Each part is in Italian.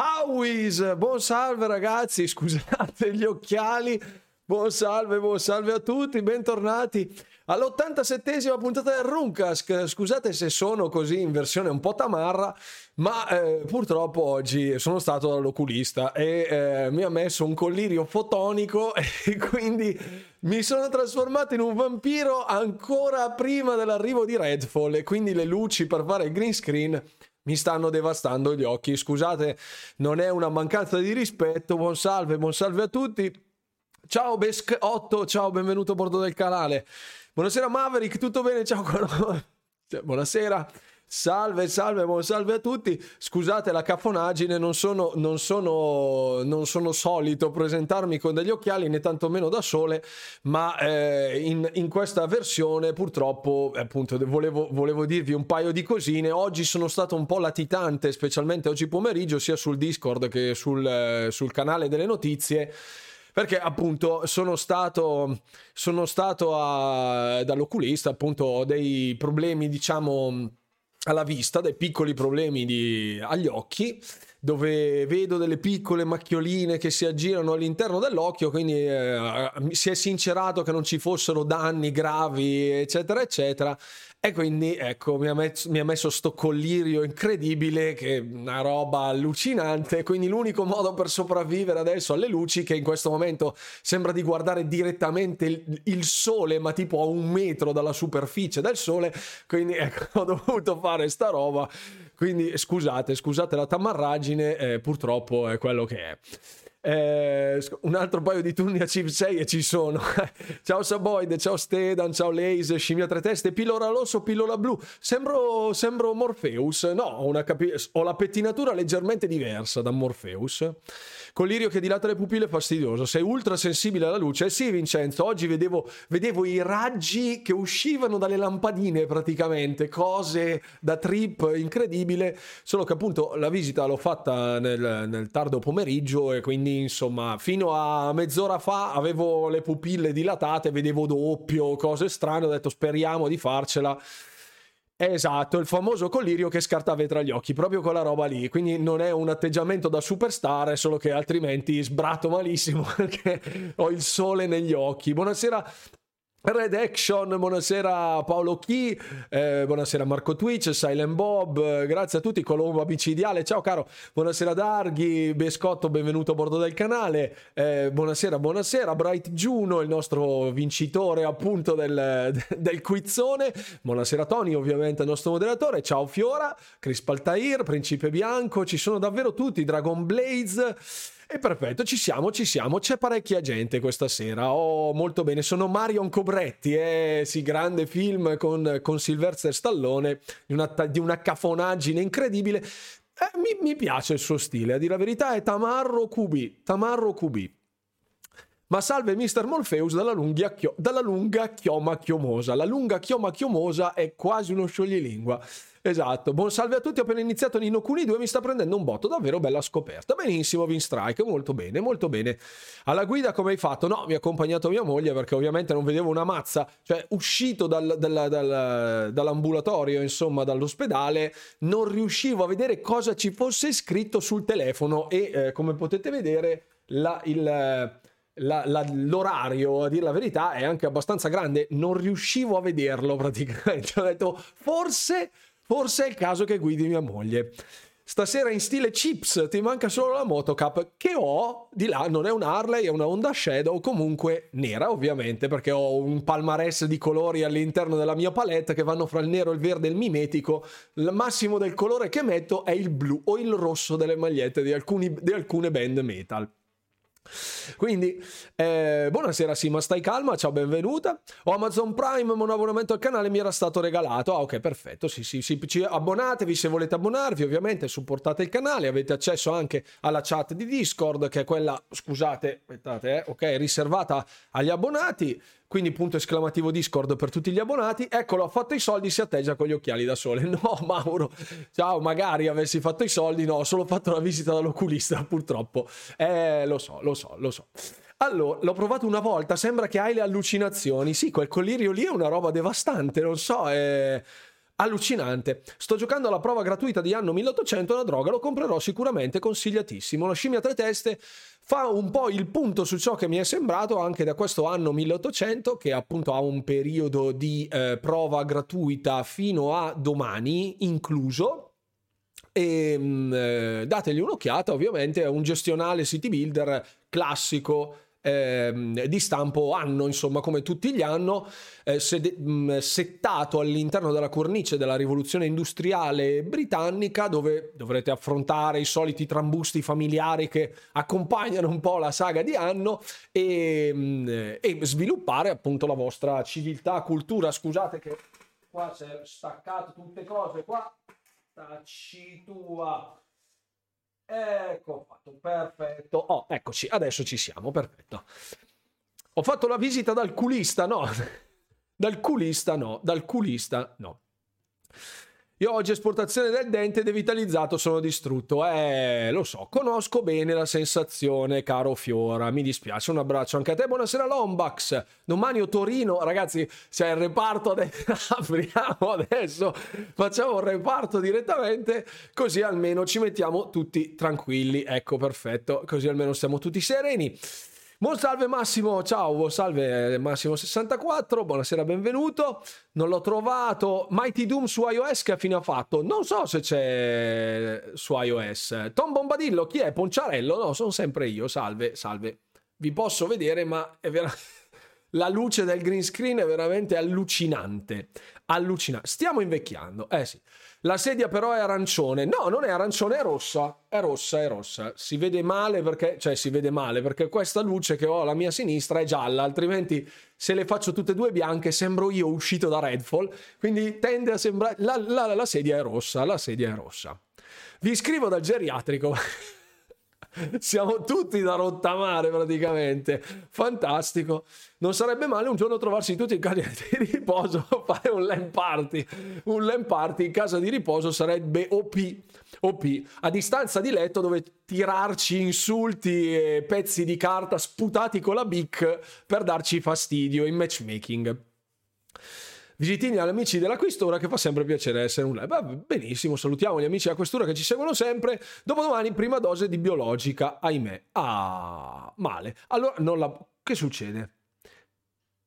Howis, buon salve ragazzi, scusate gli occhiali, buon salve, buon salve a tutti, bentornati all'87esima puntata del Runcast. Scusate se sono così in versione un po' tamarra, ma eh, purtroppo oggi sono stato dall'oculista e eh, mi ha messo un collirio fotonico e quindi mi sono trasformato in un vampiro ancora prima dell'arrivo di Redfall e quindi le luci per fare il green screen mi stanno devastando gli occhi. Scusate, non è una mancanza di rispetto. Buon salve, buon salve a tutti. Ciao Besk 8, ciao, benvenuto a bordo del canale. Buonasera Maverick, tutto bene? Ciao. Buonasera. Salve, salve, buon salve a tutti. Scusate la cafonaggine, non sono, non, sono, non sono, solito presentarmi con degli occhiali né tantomeno da sole, ma eh, in, in, questa versione purtroppo, appunto, volevo, volevo, dirvi un paio di cosine. Oggi sono stato un po' latitante, specialmente oggi pomeriggio, sia sul Discord che sul, sul canale delle notizie perché appunto sono stato, sono stato a, dall'oculista, appunto ho dei problemi diciamo alla vista, dei piccoli problemi di, agli occhi dove vedo delle piccole macchioline che si aggirano all'interno dell'occhio, quindi eh, si è sincerato che non ci fossero danni gravi, eccetera, eccetera. E quindi ecco, mi ha, messo, mi ha messo sto collirio incredibile, che è una roba allucinante. Quindi l'unico modo per sopravvivere adesso alle luci, che in questo momento sembra di guardare direttamente il, il sole, ma tipo a un metro dalla superficie del sole. Quindi ecco, ho dovuto fare sta roba. Quindi scusate, scusate la tamarragine, eh, purtroppo è quello che è. Eh, un altro paio di turni a Chip 6 e ci sono. ciao Saboide, ciao Stedan, ciao Lace, Scimmia Tre Teste, pillola rosso, pillola blu. Sembro, sembro Morpheus. No, ho, capi- ho la pettinatura leggermente diversa da Morpheus. Collirio che dilata le pupille fastidioso. Sei ultra sensibile alla luce? Eh sì, Vincenzo. Oggi vedevo, vedevo i raggi che uscivano dalle lampadine praticamente. Cose da trip incredibile. Solo che appunto la visita l'ho fatta nel, nel tardo pomeriggio e quindi insomma fino a mezz'ora fa avevo le pupille dilatate, vedevo doppio, cose strane. Ho detto speriamo di farcela. Esatto, il famoso collirio che scarta tra gli occhi, proprio quella roba lì. Quindi non è un atteggiamento da superstar, solo che altrimenti sbratto malissimo perché ho il sole negli occhi. Buonasera Red Action, buonasera Paolo Chi, eh, buonasera Marco Twitch, Silent Bob, eh, grazie a tutti, Colombo Abicidiale, ciao caro, buonasera Darghi, Bescotto, benvenuto a bordo del canale, eh, buonasera, buonasera, Bright Juno, il nostro vincitore appunto del, del quizzone, buonasera Tony, ovviamente il nostro moderatore, ciao Fiora, Chris Paltair, Principe Bianco, ci sono davvero tutti, Dragon Blaze, e perfetto, ci siamo, ci siamo. C'è parecchia gente questa sera. Oh, molto bene. Sono Marion Cobretti, eh? sì, grande film con, con Sylvester Stallone, di una, di una cafonaggine incredibile. Eh, mi, mi, piace il suo stile, a dire la verità, è Tamarro Cubi. Tamarro Cubi. Ma salve Mr. Morpheus dalla, chio- dalla lunga chioma chiomosa. La lunga chioma chiomosa è quasi uno scioglilingua. Esatto, buon salve a tutti, ho appena iniziato Nino Kuni 2, mi sta prendendo un botto, davvero bella scoperta. Benissimo, Vin Strike, molto bene, molto bene. Alla guida come hai fatto? No, mi ha accompagnato mia moglie perché ovviamente non vedevo una mazza, cioè uscito dal, dal, dal, dall'ambulatorio, insomma, dall'ospedale, non riuscivo a vedere cosa ci fosse scritto sul telefono e eh, come potete vedere la, il... La, la, l'orario, a dire la verità, è anche abbastanza grande. Non riuscivo a vederlo praticamente. Ho detto, forse Forse è il caso che guidi mia moglie. Stasera in stile chips ti manca solo la motocap che ho di là, non è un Harley, è una Honda Shadow, comunque nera ovviamente perché ho un palmarès di colori all'interno della mia palette che vanno fra il nero, il verde e il mimetico. Il massimo del colore che metto è il blu o il rosso delle magliette di, alcuni, di alcune band metal. Quindi, eh, buonasera Sima, stai calma? Ciao, benvenuta. Ho Amazon Prime, un abbonamento al canale mi era stato regalato. Ah, ok, perfetto. Sì, sì, sì. Abbonatevi se volete abbonarvi, ovviamente, supportate il canale. Avete accesso anche alla chat di Discord, che è quella, scusate, aspettate, eh, ok, riservata agli abbonati quindi punto esclamativo Discord per tutti gli abbonati. Eccolo, ha fatto i soldi, si atteggia con gli occhiali da sole. No, Mauro, ciao, magari avessi fatto i soldi, no, ho solo fatto la visita dall'oculista, purtroppo. Eh, lo so, lo so, lo so. Allora, l'ho provato una volta, sembra che hai le allucinazioni. Sì, quel collirio lì è una roba devastante, non so, è allucinante. Sto giocando alla prova gratuita di anno 1800, una droga, lo comprerò sicuramente, consigliatissimo. La scimmia a tre teste fa un po' il punto su ciò che mi è sembrato anche da questo anno 1800, che appunto ha un periodo di eh, prova gratuita fino a domani incluso. E mh, mm, eh, dategli un'occhiata, ovviamente è un gestionale city builder classico eh, di stampo anno, insomma, come tutti gli anno, eh, sed- mh, settato all'interno della cornice della rivoluzione industriale britannica, dove dovrete affrontare i soliti trambusti familiari che accompagnano un po' la saga di anno e, mh, e sviluppare appunto la vostra civiltà, cultura. Scusate che qua si è staccato tutte cose, qua tacci tua Ecco fatto, perfetto. Oh, eccoci, adesso ci siamo, perfetto. Ho fatto la visita dal culista, no. dal culista, no. Dal culista, no. Io oggi esportazione del dente devitalizzato sono distrutto. Eh, lo so, conosco bene la sensazione, caro Fiora. Mi dispiace, un abbraccio anche a te. Buonasera Lombax. Domani o Torino, ragazzi, c'è il reparto adesso. Apriamo adesso. Facciamo il reparto direttamente, così almeno ci mettiamo tutti tranquilli. Ecco, perfetto. Così almeno stiamo tutti sereni. Buon salve Massimo, ciao, salve Massimo64, buonasera, benvenuto. Non l'ho trovato. Mighty Doom su iOS che fine ha fatto? Non so se c'è su iOS. Tom Bombadillo, chi è? Ponciarello? No, sono sempre io, salve, salve. Vi posso vedere, ma è veramente... La luce del green screen è veramente allucinante. Allucinante. Stiamo invecchiando, eh sì. La sedia però è arancione. No, non è arancione, è rossa. È rossa, è rossa. Si vede male perché, cioè si vede male perché questa luce che ho alla mia sinistra è gialla, altrimenti se le faccio tutte e due bianche sembro io uscito da Redfall, quindi tende a sembrare... La, la, la sedia è rossa, la sedia è rossa. Vi scrivo dal geriatrico. Siamo tutti da rottamare praticamente. Fantastico. Non sarebbe male un giorno trovarsi tutti in casa di riposo, fare un LAN party. Un LAN party in casa di riposo sarebbe OP. OP. A distanza di letto dove tirarci insulti e pezzi di carta sputati con la bic per darci fastidio in matchmaking visitini agli amici della questura che fa sempre piacere essere un live. benissimo, salutiamo gli amici della questura che ci seguono sempre. Dopodomani prima dose di biologica, ahimè. Ah, male. Allora, non la... che succede?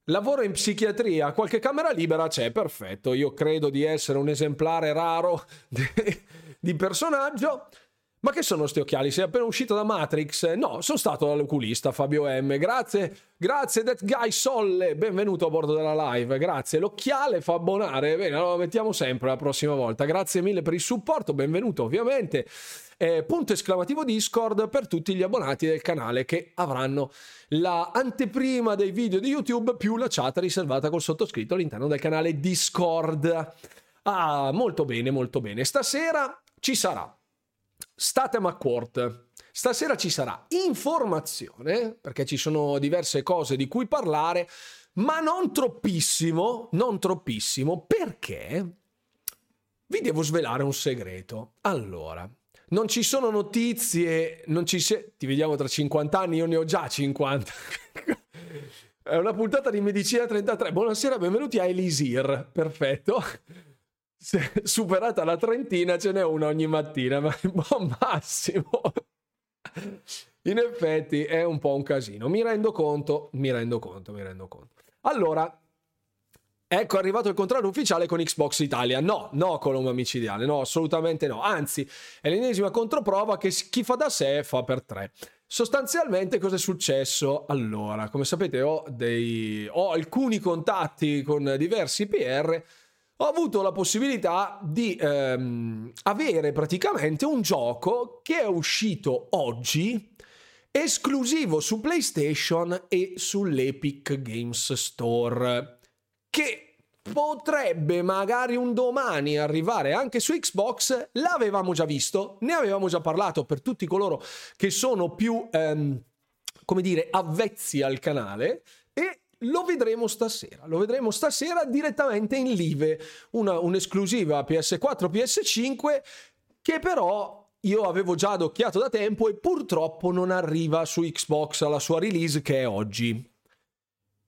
Lavoro in psichiatria, qualche camera libera c'è, perfetto. Io credo di essere un esemplare raro di, di personaggio. Ma che sono sti occhiali? Sei appena uscito da Matrix? No, sono stato dall'oculista Fabio M. Grazie, grazie That Guy Solle, benvenuto a bordo della live, grazie. L'occhiale fa abbonare, bene, lo mettiamo sempre la prossima volta. Grazie mille per il supporto, benvenuto ovviamente. Eh, punto esclamativo Discord per tutti gli abbonati del canale che avranno la anteprima dei video di YouTube più la chat riservata col sottoscritto all'interno del canale Discord. Ah, molto bene, molto bene. Stasera ci sarà State McQuart. Stasera ci sarà informazione, perché ci sono diverse cose di cui parlare, ma non troppissimo, non troppissimo, perché vi devo svelare un segreto. Allora, non ci sono notizie, non ci se... ti vediamo tra 50 anni, io ne ho già 50. È una puntata di Medicina 33. Buonasera, benvenuti a Elisir. Perfetto superata la trentina ce n'è una ogni mattina, ma buon massimo. In effetti è un po' un casino. Mi rendo conto, mi rendo conto, mi rendo conto. Allora, ecco arrivato il contrario ufficiale con Xbox Italia. No, no, Colombo Micidiale, no, assolutamente no. Anzi, è l'ennesima controprova che chi fa da sé fa per tre. Sostanzialmente cosa è successo? Allora, come sapete ho, dei, ho alcuni contatti con diversi PR ho avuto la possibilità di ehm, avere praticamente un gioco che è uscito oggi esclusivo su PlayStation e sull'Epic Games Store che potrebbe magari un domani arrivare anche su Xbox. L'avevamo già visto ne avevamo già parlato per tutti coloro che sono più ehm, come dire avvezzi al canale e lo vedremo stasera, lo vedremo stasera direttamente in live, una, un'esclusiva PS4, PS5 che però io avevo già adocchiato da tempo e purtroppo non arriva su Xbox alla sua release che è oggi.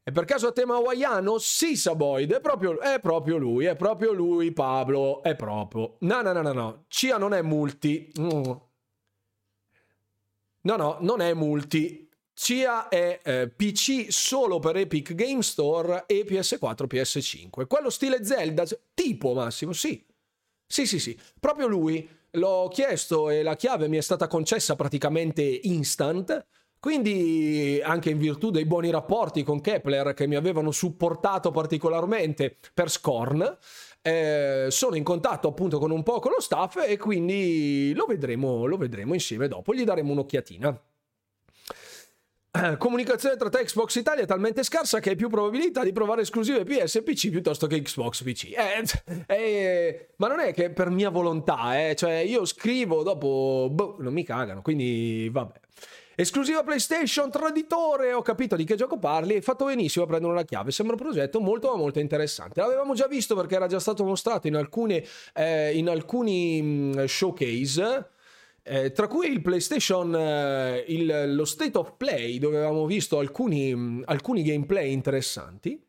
È per caso a tema hawaiano? Sì, Saboid, è proprio, è proprio lui, è proprio lui, Pablo, è proprio. No, no, no, no, no. Cia non è multi. No, no, non è multi. Cia è eh, PC solo per Epic Game Store e PS4, PS5. Quello stile Zelda, tipo Massimo, sì. Sì, sì, sì. Proprio lui. L'ho chiesto e la chiave mi è stata concessa praticamente instant quindi, anche in virtù dei buoni rapporti con Kepler che mi avevano supportato particolarmente per Scorn, eh, sono in contatto appunto con un po' con lo staff e quindi lo vedremo, lo vedremo insieme dopo, gli daremo un'occhiatina. Comunicazione tra e Xbox Italia è talmente scarsa che hai più probabilità di provare esclusive PS PC piuttosto che Xbox PC. Eh, eh, ma non è che per mia volontà, eh, cioè io scrivo dopo, boh, non mi cagano, quindi vabbè. Esclusiva PlayStation, traditore, ho capito di che gioco parli, hai fatto benissimo a prendere una chiave, sembra un progetto molto molto interessante. L'avevamo già visto perché era già stato mostrato in, alcune, eh, in alcuni mm, showcase, eh, tra cui il PlayStation, eh, il, lo State of Play, dove avevamo visto alcuni, mm, alcuni gameplay interessanti.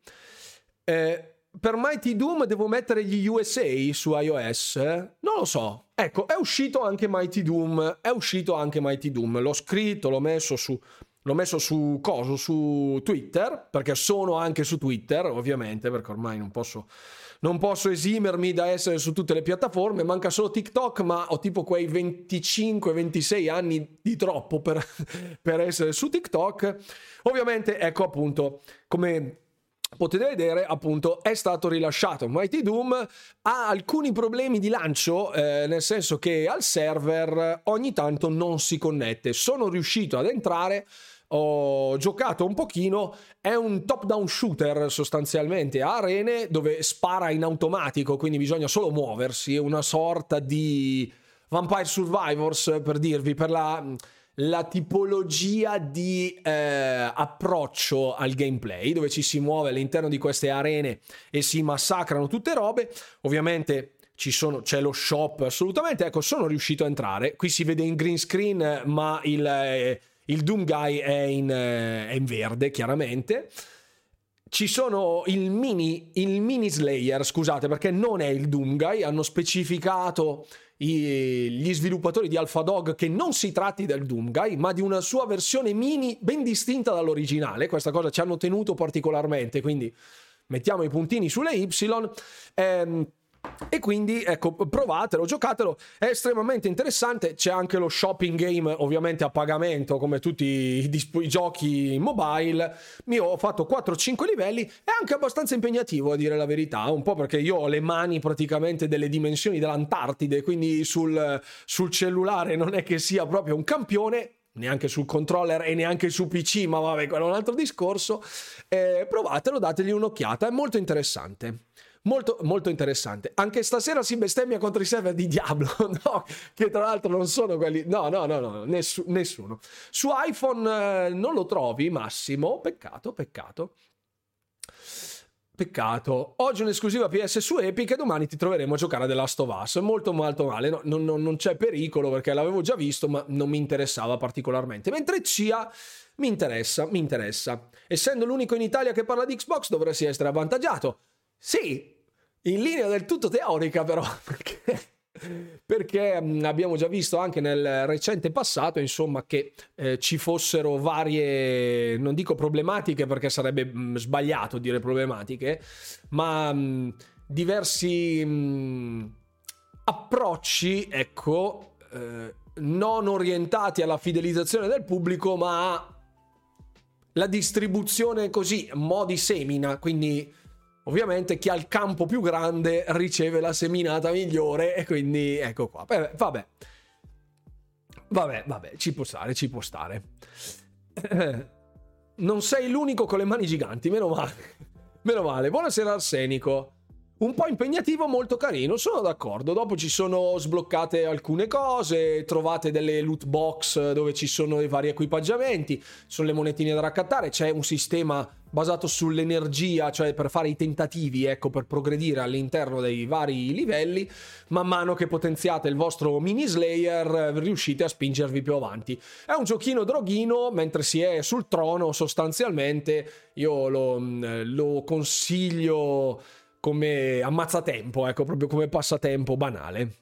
Eh, per Mighty Doom devo mettere gli USA su iOS? Non lo so. Ecco, è uscito anche Mighty Doom. È uscito anche Mighty Doom. L'ho scritto, l'ho messo su. L'ho messo su coso, su Twitter, perché sono anche su Twitter, ovviamente, perché ormai non posso, non posso esimermi da essere su tutte le piattaforme. Manca solo TikTok, ma ho tipo quei 25-26 anni di troppo per, per essere su TikTok. Ovviamente, ecco appunto, come potete vedere appunto è stato rilasciato Mighty Doom ha alcuni problemi di lancio eh, nel senso che al server ogni tanto non si connette sono riuscito ad entrare ho giocato un pochino è un top down shooter sostanzialmente a arene dove spara in automatico quindi bisogna solo muoversi è una sorta di Vampire Survivors per dirvi per la la tipologia di eh, approccio al gameplay, dove ci si muove all'interno di queste arene e si massacrano tutte robe. Ovviamente ci sono, c'è lo shop, assolutamente. Ecco, sono riuscito a entrare. Qui si vede in green screen, ma il, eh, il Doom Guy è in, eh, è in verde, chiaramente ci sono il mini, il mini Slayer, scusate, perché non è il Doomguy, hanno specificato i, gli sviluppatori di AlphaDog che non si tratti del Doomguy, ma di una sua versione mini ben distinta dall'originale. Questa cosa ci hanno tenuto particolarmente, quindi mettiamo i puntini sulle Y. Ehm, e quindi ecco, provatelo, giocatelo, è estremamente interessante. C'è anche lo shopping game, ovviamente a pagamento, come tutti i, i giochi mobile. Io ho fatto 4-5 livelli, è anche abbastanza impegnativo a dire la verità, un po' perché io ho le mani praticamente delle dimensioni dell'Antartide, quindi sul, sul cellulare non è che sia proprio un campione, neanche sul controller e neanche su PC, ma vabbè, quello è un altro discorso. Eh, provatelo, dategli un'occhiata, è molto interessante. Molto, molto interessante. Anche stasera si bestemmia contro i server di Diablo, no? Che tra l'altro non sono quelli. No, no, no, no nessu- nessuno. Su iPhone eh, non lo trovi, Massimo. Peccato, peccato. Peccato. Oggi un'esclusiva PS su Epic e domani ti troveremo a giocare a The Last of Us. Molto, molto male. No, non, non, c'è pericolo perché l'avevo già visto, ma non mi interessava particolarmente. Mentre CIA mi interessa, mi interessa. Essendo l'unico in Italia che parla di Xbox, dovresti essere avvantaggiato. Sì, in linea del tutto teorica però, perché, perché mm, abbiamo già visto anche nel recente passato, insomma, che eh, ci fossero varie, non dico problematiche perché sarebbe mh, mm, sbagliato dire problematiche, ma mh, mm, diversi mh, approcci, ecco, eh, non orientati alla fidelizzazione del pubblico, ma la distribuzione così, modi semina, quindi Ovviamente chi ha il campo più grande riceve la seminata migliore e quindi ecco qua. Beh, vabbè. Vabbè, vabbè, ci può stare, ci può stare. Non sei l'unico con le mani giganti, meno male. Meno male. Buonasera Arsenico. Un po' impegnativo, molto carino, sono d'accordo. Dopo ci sono sbloccate alcune cose, trovate delle loot box dove ci sono i vari equipaggiamenti, sono le monetine da raccattare, c'è un sistema basato sull'energia, cioè per fare i tentativi, ecco, per progredire all'interno dei vari livelli, man mano che potenziate il vostro mini Slayer riuscite a spingervi più avanti. È un giochino droghino, mentre si è sul trono sostanzialmente, io lo, lo consiglio come ammazzatempo, ecco, proprio come passatempo banale.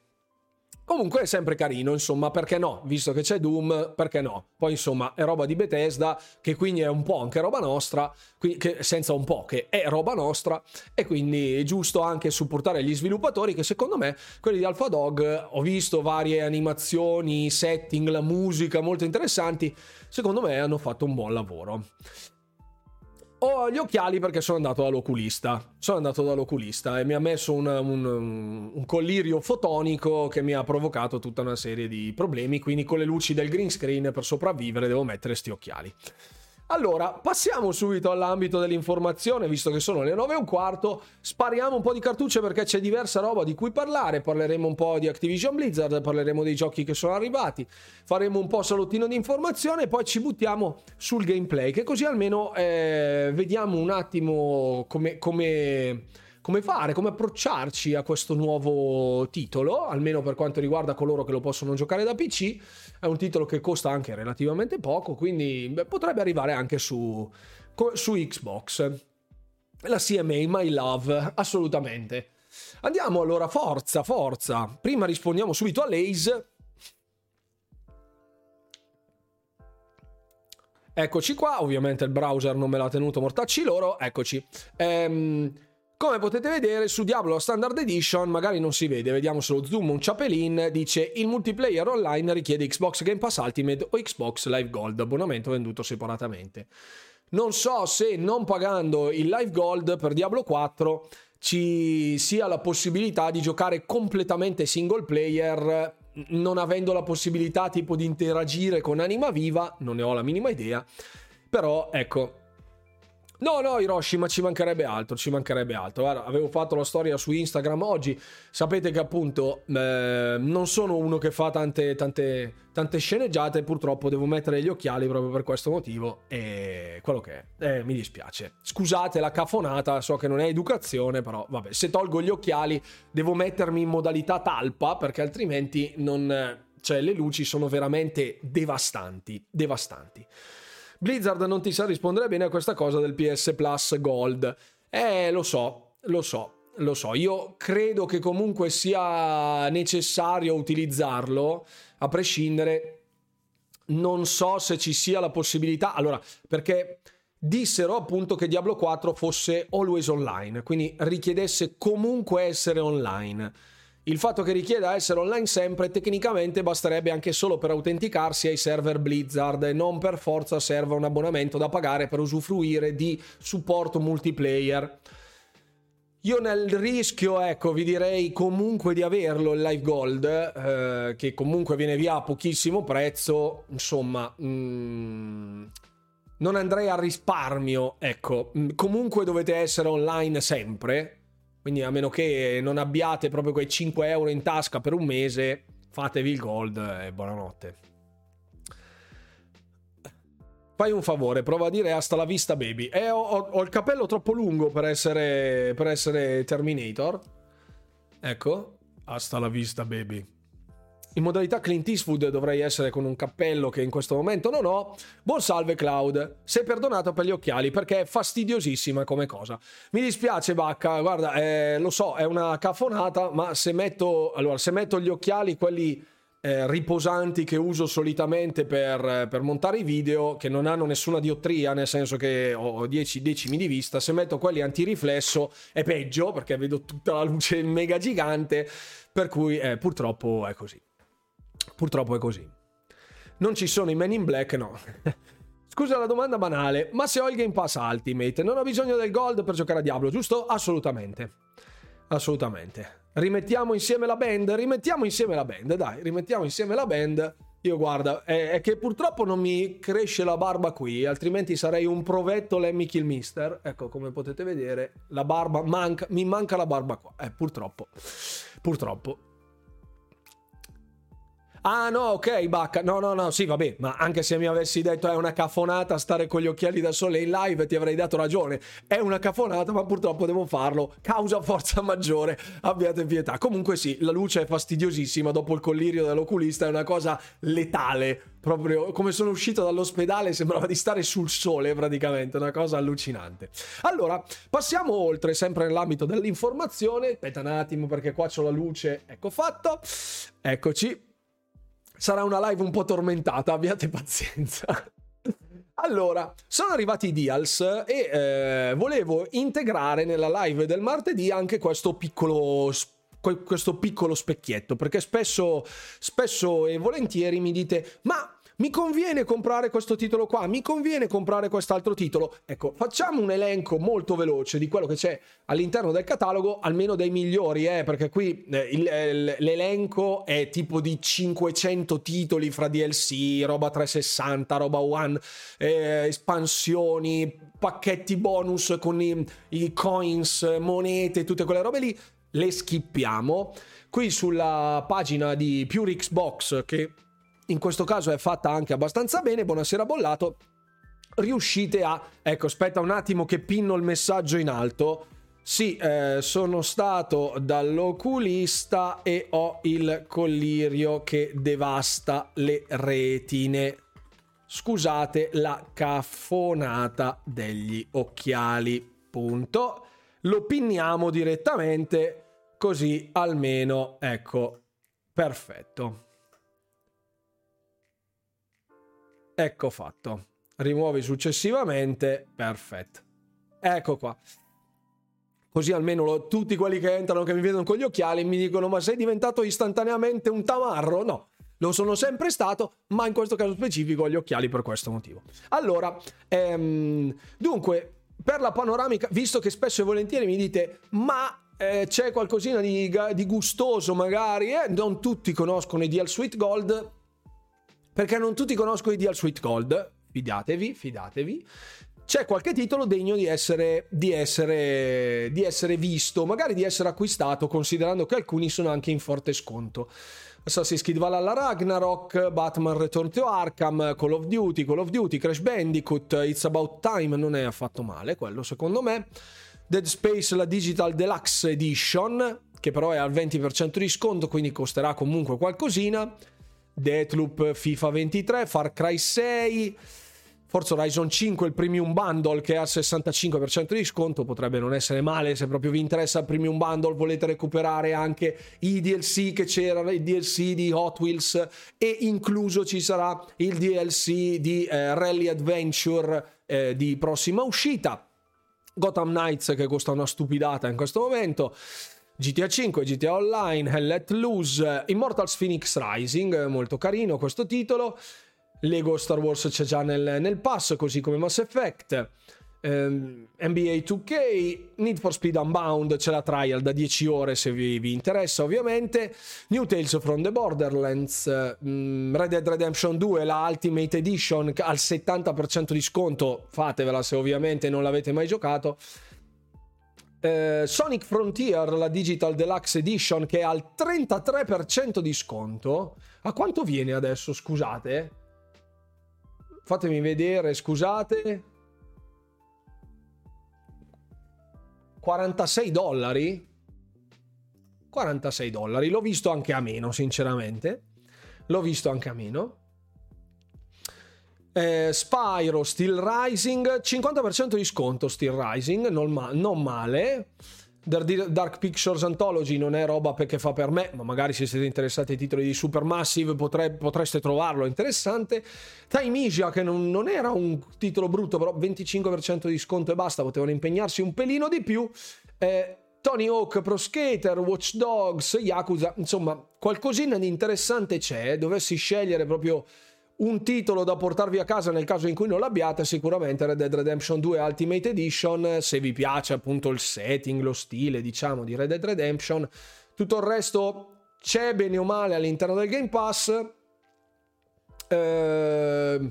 Comunque è sempre carino, insomma, perché no? Visto che c'è Doom, perché no? Poi insomma è roba di Bethesda, che quindi è un po' anche roba nostra, che, senza un po', che è roba nostra, e quindi è giusto anche supportare gli sviluppatori che secondo me, quelli di Alpha Dog, ho visto varie animazioni, setting, la musica molto interessanti, secondo me hanno fatto un buon lavoro. Ho gli occhiali perché sono andato dall'oculista. Sono andato dall'oculista e mi ha messo un, un, un, collirio fotonico che mi ha provocato tutta una serie di problemi. Quindi con le luci del green screen per sopravvivere devo mettere sti occhiali. Allora, passiamo subito all'ambito dell'informazione, visto che sono le 9 e un quarto, spariamo un po' di cartucce perché c'è diversa roba di cui parlare, parleremo un po' di Activision Blizzard, parleremo dei giochi che sono arrivati, faremo un po' salottino di informazione e poi ci buttiamo sul gameplay, che così almeno eh, vediamo un attimo come... come come fare, come approcciarci a questo nuovo titolo, almeno per quanto riguarda coloro che lo possono giocare da PC. È un titolo che costa anche relativamente poco, quindi beh, potrebbe arrivare anche su, su Xbox. La CMA, my love, assolutamente. Andiamo allora, forza, forza. Prima rispondiamo subito a Lace. Eccoci qua, ovviamente il browser non me l'ha tenuto mortacci loro, eccoci. Ehm, come potete vedere su Diablo Standard Edition magari non si vede, vediamo se lo zoom un ciapelin, dice il multiplayer online richiede Xbox Game Pass Ultimate o Xbox Live Gold, abbonamento venduto separatamente. Non so se non pagando il Live Gold per Diablo 4 ci sia la possibilità di giocare completamente single player non avendo la possibilità tipo di interagire con Anima Viva, non ne ho la minima idea, però ecco No, no, Hiroshi, ma ci mancherebbe altro, ci mancherebbe altro. Guarda, avevo fatto la storia su Instagram oggi. Sapete che appunto eh, non sono uno che fa tante, tante, tante sceneggiate. Purtroppo devo mettere gli occhiali proprio per questo motivo. E quello che è, eh, mi dispiace. Scusate la cafonata, so che non è educazione, però vabbè, se tolgo gli occhiali devo mettermi in modalità talpa perché altrimenti non. Cioè, le luci sono veramente devastanti. Devastanti. Blizzard non ti sa rispondere bene a questa cosa del PS Plus Gold. Eh, lo so, lo so, lo so. Io credo che comunque sia necessario utilizzarlo, a prescindere. Non so se ci sia la possibilità. Allora, perché dissero appunto che Diablo 4 fosse always online, quindi richiedesse comunque essere online. Il fatto che richieda essere online sempre tecnicamente basterebbe anche solo per autenticarsi ai server Blizzard. E non per forza serve un abbonamento da pagare per usufruire di supporto multiplayer. Io nel rischio, ecco, vi direi comunque di averlo il Live Gold, eh, che comunque viene via a pochissimo prezzo, insomma, mm, non andrei a risparmio, ecco, mm, comunque dovete essere online sempre, quindi a meno che non abbiate proprio quei 5 euro in tasca per un mese, fatevi il gold e buonanotte. Fai un favore, prova a dire hasta la vista baby. Eh, ho, ho il capello troppo lungo per essere, per essere Terminator. Ecco, hasta la vista baby. In modalità Clint Eastwood dovrei essere con un cappello che in questo momento non ho. Buon salve Cloud, sei perdonato per gli occhiali perché è fastidiosissima come cosa. Mi dispiace Bacca, guarda, eh, lo so, è una cafonata, ma se metto, allora, se metto gli occhiali, quelli eh, riposanti che uso solitamente per, per, montare i video, che non hanno nessuna diottria, nel senso che ho 10 decimi di vista, se metto quelli antiriflesso è peggio perché vedo tutta la luce mega gigante, per cui eh, purtroppo è così. Purtroppo è così. Non ci sono i Men in Black, no. Scusa la domanda banale, ma se ho il Game Pass Ultimate, non ho bisogno del gold per giocare a Diablo, giusto? Assolutamente. Assolutamente. Rimettiamo insieme la band? Rimettiamo insieme la band, dai, rimettiamo insieme la band. Io guarda, è, è, che purtroppo non mi cresce la barba qui, altrimenti sarei un provetto Lemmy Kill Mister. Ecco, come potete vedere, la barba manca, mi manca la barba qua. Eh, purtroppo. Purtroppo. Ah no, ok, Bacca. No, no, no, sì, vabbè, ma anche se mi avessi detto è una cafonata stare con gli occhiali da sole in live, ti avrei dato ragione. È una cafonata, ma purtroppo devo farlo. Causa forza maggiore, abbiate pietà. Comunque sì, la luce è fastidiosissima dopo il collirio dell'oculista, è una cosa letale. Proprio come sono uscito dall'ospedale sembrava di stare sul sole praticamente, una cosa allucinante. Allora, passiamo oltre, sempre nell'ambito dell'informazione. Aspetta un attimo perché qua c'ho la luce. Ecco fatto. Eccoci sarà una live un po' tormentata, abbiate pazienza. Allora, sono arrivati i Dials e eh, volevo integrare nella live del martedì anche questo piccolo questo piccolo specchietto perché spesso, spesso e volentieri mi dite ma mi conviene comprare questo titolo qua, mi conviene comprare quest'altro titolo. Ecco, facciamo un elenco molto veloce di quello che c'è all'interno del catalogo, almeno dei migliori, eh, perché qui eh, il, eh, l'elenco è tipo di 500 titoli fra DLC, roba 360, roba One, eh, espansioni, pacchetti bonus con i, i coins, monete, tutte quelle robe lì. Le skippiamo. Qui sulla pagina di Pure Xbox, che in questo caso è fatta anche abbastanza bene, buonasera bollato, riuscite a... Ecco, aspetta un attimo che pinno il messaggio in alto. Sì, eh, sono stato dall'oculista e ho il collirio che devasta le retine. Scusate la caffonata degli occhiali. Punto. Lo pinniamo direttamente così almeno, ecco, perfetto. Ecco fatto. Rimuovi successivamente. Perfetto. Ecco qua. Così almeno lo, tutti quelli che entrano, che mi vedono con gli occhiali, mi dicono: Ma sei diventato istantaneamente un tamarro? No, lo sono sempre stato, ma in questo caso specifico ho gli occhiali per questo motivo. Allora, ehm, dunque, per la panoramica, visto che spesso e volentieri mi dite: Ma eh, c'è qualcosina di, di gustoso, magari, eh? non tutti conoscono i Deal Sweet Gold perché non tutti conoscono i Deal Sweet Gold, fidatevi, fidatevi. C'è qualche titolo degno di essere, di, essere, di essere visto, magari di essere acquistato, considerando che alcuni sono anche in forte sconto. Assassin's Creed Valhalla Ragnarok, Batman Return to Arkham, Call of Duty, Call of Duty, Crash Bandicoot, It's About Time, non è affatto male quello secondo me. Dead Space, la Digital Deluxe Edition, che però è al 20% di sconto, quindi costerà comunque qualcosina. Deathloop FIFA 23, Far Cry 6, Forza Horizon 5 il premium bundle che ha il 65% di sconto potrebbe non essere male se proprio vi interessa il premium bundle volete recuperare anche i DLC che c'erano i DLC di Hot Wheels e incluso ci sarà il DLC di eh, Rally Adventure eh, di prossima uscita. Gotham Knights che costa una stupidata in questo momento GTA 5, GTA Online, Let Loose, Immortals Phoenix Rising, molto carino questo titolo. Lego Star Wars c'è già nel, nel pass, così come Mass Effect. Um, NBA 2K, Need for Speed Unbound, c'è la trial da 10 ore se vi, vi interessa ovviamente. New Tales from the Borderlands, um, Red Dead Redemption 2, la Ultimate Edition al 70% di sconto, fatevela se ovviamente non l'avete mai giocato. Eh, Sonic Frontier, la Digital Deluxe Edition, che è al 33% di sconto. A quanto viene adesso, scusate? Fatemi vedere, scusate. 46 dollari? 46 dollari, l'ho visto anche a meno, sinceramente. L'ho visto anche a meno. Eh, Spyro, Steel Rising, 50% di sconto Steel Rising, non, ma- non male. Dark Pictures Anthology non è roba che fa per me, ma magari se siete interessati ai titoli di Supermassive potre, potreste trovarlo interessante. Taimisia, che non, non, era un titolo brutto, però 25% di sconto e basta, potevano impegnarsi un pelino di più. Eh, Tony Hawk, Pro Skater, Watch Dogs, Yakuza, insomma, qualcosina di interessante c'è. Dovessi scegliere proprio un titolo da portarvi a casa nel caso in cui non l'abbiate, sicuramente Red Dead Redemption 2 Ultimate Edition, se vi piace appunto il setting, lo stile, diciamo, di Red Dead Redemption. Tutto il resto c'è bene o male all'interno del Game Pass. Uh,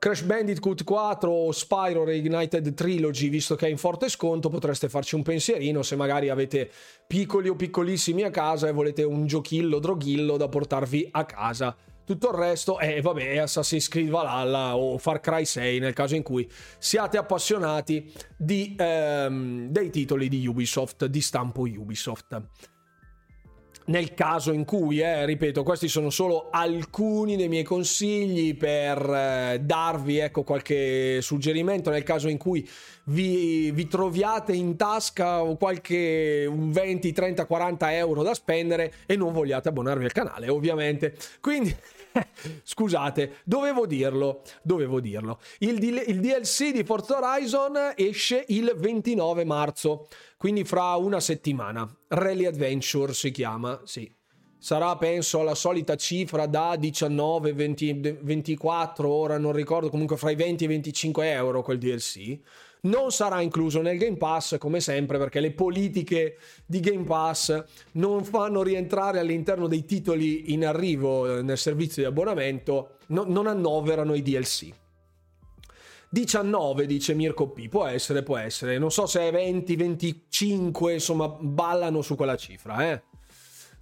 Crash Bandicoot 4 o Spyro Reignited Trilogy, visto che è in forte sconto, potreste farci un pensierino se magari avete piccoli o piccolissimi a casa e volete un giochillo droghillo da portarvi a casa. Tutto il resto è, vabbè, Assassin's Creed Valhalla o Far Cry 6 nel caso in cui siate appassionati di, ehm, dei titoli di Ubisoft, di stampo Ubisoft nel caso in cui, eh, ripeto, questi sono solo alcuni dei miei consigli per eh, darvi ecco, qualche suggerimento nel caso in cui vi, vi troviate in tasca qualche 20, 30, 40 euro da spendere e non vogliate abbonarvi al canale, ovviamente. Quindi Scusate, dovevo dirlo, dovevo dirlo. Il, D- il, DLC di Forza Horizon esce il 29 marzo, quindi fra una settimana. Rally Adventure si chiama, sì. Sarà, penso, la solita cifra da 19, 20, 24, ora non ricordo, comunque fra i 20 e i 25 euro quel DLC non sarà incluso nel Game Pass come sempre perché le politiche di Game Pass non fanno rientrare all'interno dei titoli in arrivo eh, nel servizio di abbonamento, no, non annoverano i DLC. 19 dice Mirko P, può essere, può essere, non so se è 20, 25, insomma ballano su quella cifra, eh.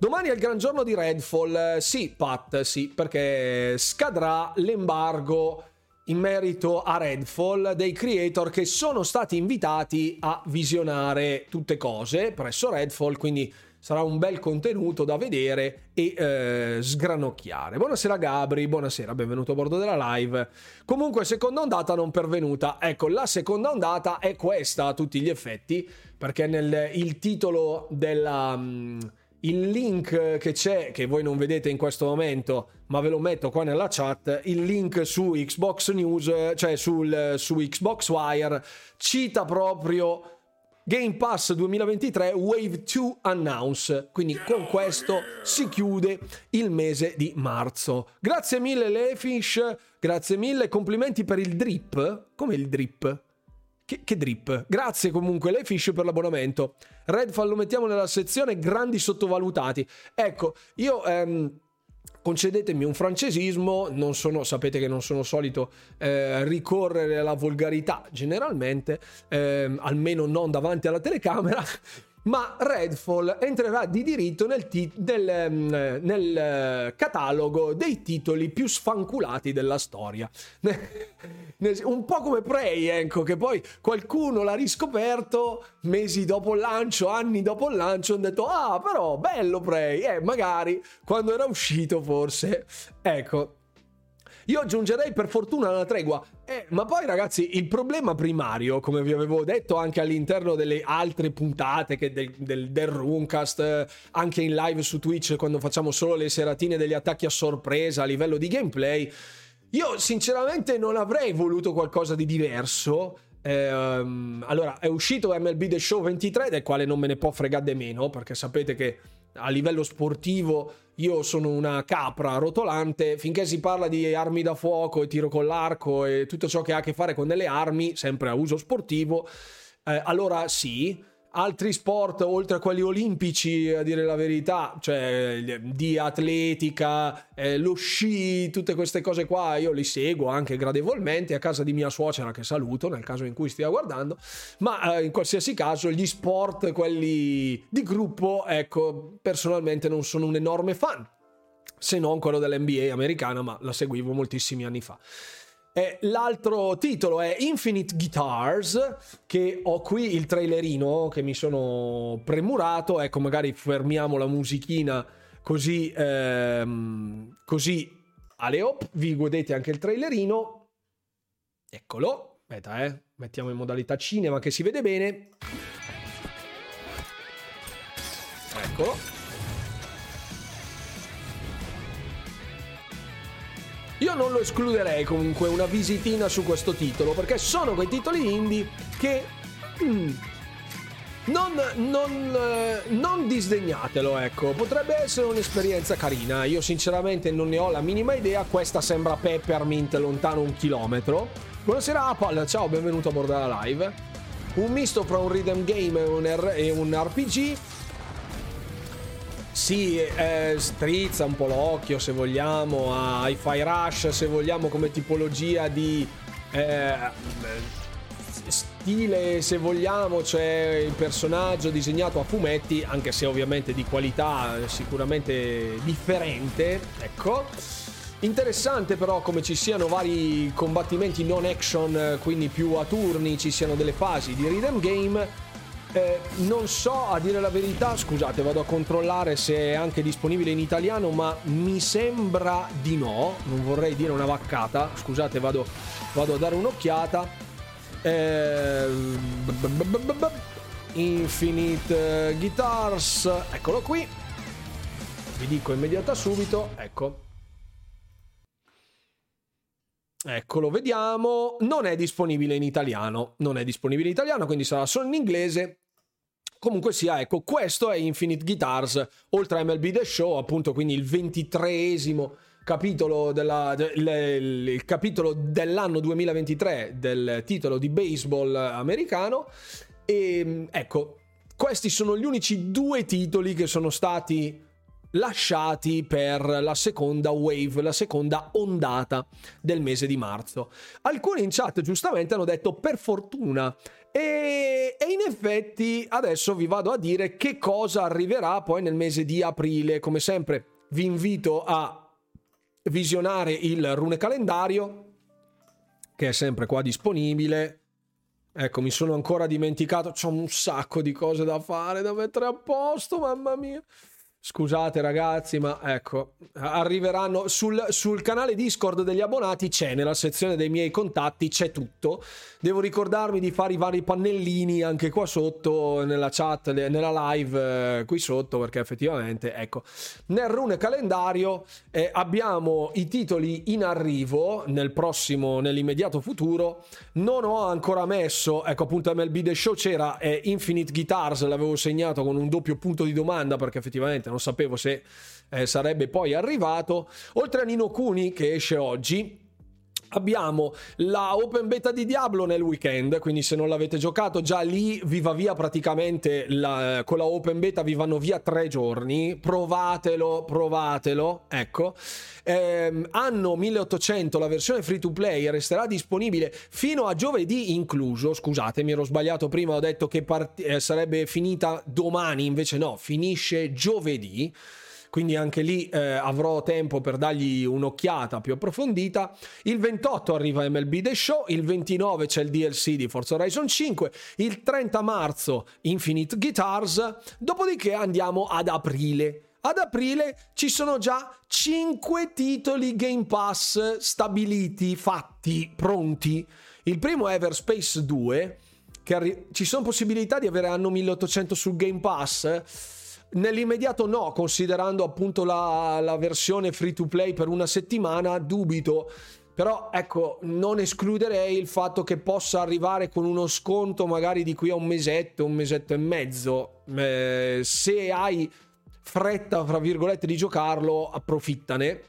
Domani è il gran giorno di Redfall, sì Pat, sì, perché scadrà l'embargo in merito a Redfall dei creator che sono stati invitati a visionare tutte cose presso Redfall, quindi sarà un bel contenuto da vedere e eh, sgranocchiare. Buonasera Gabri, buonasera, benvenuto a bordo della live. Comunque, seconda ondata non pervenuta. Ecco, la seconda ondata è questa a tutti gli effetti, perché nel il titolo della... Um, il link che c'è, che voi non vedete in questo momento, ma ve lo metto qua nella chat, il link su Xbox News, cioè sul, su Xbox Wire, cita proprio Game Pass 2023 Wave 2 Announce. Quindi con questo si chiude il mese di marzo. Grazie mille Lefish, grazie mille, complimenti per il drip. Come il drip? Che, che drip. Grazie comunque Lefish per l'abbonamento. Redfall lo mettiamo nella sezione grandi sottovalutati. Ecco, io... Ehm, concedetemi un francesismo, sono, sapete che non sono solito eh, ricorrere alla volgarità generalmente, eh, almeno non davanti alla telecamera, ma Redfall entrerà di diritto nel, ti- nel, mm, nel eh, catalogo dei titoli più sfanculati della storia. Un po' come Prey, ecco, che poi qualcuno l'ha riscoperto mesi dopo il lancio, anni dopo il lancio, hanno detto, ah, però bello Prey, eh, magari quando era uscito forse. Ecco, io aggiungerei per fortuna una tregua. Eh, ma poi ragazzi, il problema primario, come vi avevo detto anche all'interno delle altre puntate del, del, del Runecast, anche in live su Twitch quando facciamo solo le seratine degli attacchi a sorpresa a livello di gameplay, io sinceramente non avrei voluto qualcosa di diverso. Eh, allora, è uscito MLB The Show 23, del quale non me ne può fregare meno, perché sapete che a livello sportivo io sono una capra rotolante, finché si parla di armi da fuoco e tiro con l'arco e tutto ciò che ha a che fare con delle armi, sempre a uso sportivo, eh, allora sì, altri sport oltre a quelli olimpici a dire la verità cioè di atletica eh, lo sci tutte queste cose qua io li seguo anche gradevolmente a casa di mia suocera che saluto nel caso in cui stia guardando ma eh, in qualsiasi caso gli sport quelli di gruppo ecco personalmente non sono un enorme fan se non quello dell'NBA americana ma la seguivo moltissimi anni fa eh, l'altro titolo è Infinite Guitars, che ho qui il trailerino che mi sono premurato. Ecco, magari fermiamo la musichina così, ehm, così alle op, vi godete anche il trailerino. Eccolo, aspetta eh, mettiamo in modalità cinema che si vede bene. Eccolo. Io non lo escluderei comunque una visitina su questo titolo, perché sono quei titoli indie che... Mm, non, non, eh, non, disdegnatelo, ecco. Potrebbe essere un'esperienza carina. Io sinceramente non ne ho la minima idea. Questa sembra Peppermint lontano un chilometro. Buonasera Apple, ciao, benvenuto a bordo della live. Un misto fra un rhythm game e un, R- e un RPG sì, eh, strizza un po' l'occhio se vogliamo a Hi-Fi Rush, se vogliamo come tipologia di eh, stile, se vogliamo, c'è il personaggio disegnato a fumetti, anche se ovviamente di qualità sicuramente differente, ecco. Interessante però come ci siano vari combattimenti non action, quindi più a turni, ci siano delle fasi di rhythm game eh, non so a dire la verità, scusate, vado a controllare se è anche disponibile in italiano, ma mi sembra di no. Non vorrei dire una vaccata. Scusate, vado, vado a dare un'occhiata. Eh, Infinite Guitars, eccolo qui. Vi dico immediata subito, ecco. Eccolo, vediamo. Non è disponibile in italiano. Non è disponibile in italiano, quindi sarà solo in inglese. Comunque sia, ecco, questo è Infinite Guitars, oltre a MLB The Show, appunto, quindi il ventitreesimo capitolo della, del, il capitolo dell'anno 2023 del titolo di baseball americano. E ecco, questi sono gli unici due titoli che sono stati lasciati per la seconda wave, la seconda ondata del mese di marzo. Alcuni in chat giustamente hanno detto per fortuna e, e, in effetti adesso vi vado a dire che cosa arriverà poi nel mese di aprile. Come sempre vi invito a visionare il rune calendario che è sempre qua disponibile. Ecco, mi sono ancora dimenticato, c'ho un sacco di cose da fare, da mettere a posto, mamma mia. Scusate ragazzi, ma ecco, arriveranno sul, sul, canale Discord degli abbonati, c'è nella sezione dei miei contatti, c'è tutto. Devo ricordarmi di fare i vari pannellini anche qua sotto, nella chat, nella live eh, qui sotto, perché effettivamente, ecco, nel rune calendario eh, abbiamo i titoli in arrivo nel prossimo, nell'immediato futuro. Non ho ancora messo, ecco appunto MLB The Show c'era eh, Infinite Guitars, l'avevo segnato con un doppio punto di domanda perché effettivamente non sapevo se eh, sarebbe poi arrivato. Oltre a Nino Kuni che esce oggi, Abbiamo la open beta di Diablo nel weekend, quindi se non l'avete giocato già lì vi va via praticamente la, con la open beta vi vanno via tre giorni, provatelo, provatelo, ecco. Eh, anno 1800 la versione free to play resterà disponibile fino a giovedì incluso, scusate mi ero sbagliato prima, ho detto che part- eh, sarebbe finita domani, invece no, finisce giovedì quindi anche lì eh, avrò tempo per dargli un'occhiata più approfondita. Il 28 arriva MLB The Show, il 29 c'è il DLC di Forza Horizon 5, il 30 marzo Infinite Guitars, dopodiché andiamo ad aprile. Ad aprile ci sono già 5 titoli Game Pass stabiliti, fatti, pronti. Il è Everspace 2, che arri- ci sono possibilità di avere anno 1800 sul Game Pass Nell'immediato no, considerando appunto la, la versione free to play per una settimana, dubito. Però ecco, non escluderei il fatto che possa arrivare con uno sconto magari di qui a un mesetto, un mesetto e mezzo. Eh, se hai fretta, fra virgolette, di giocarlo, approfittane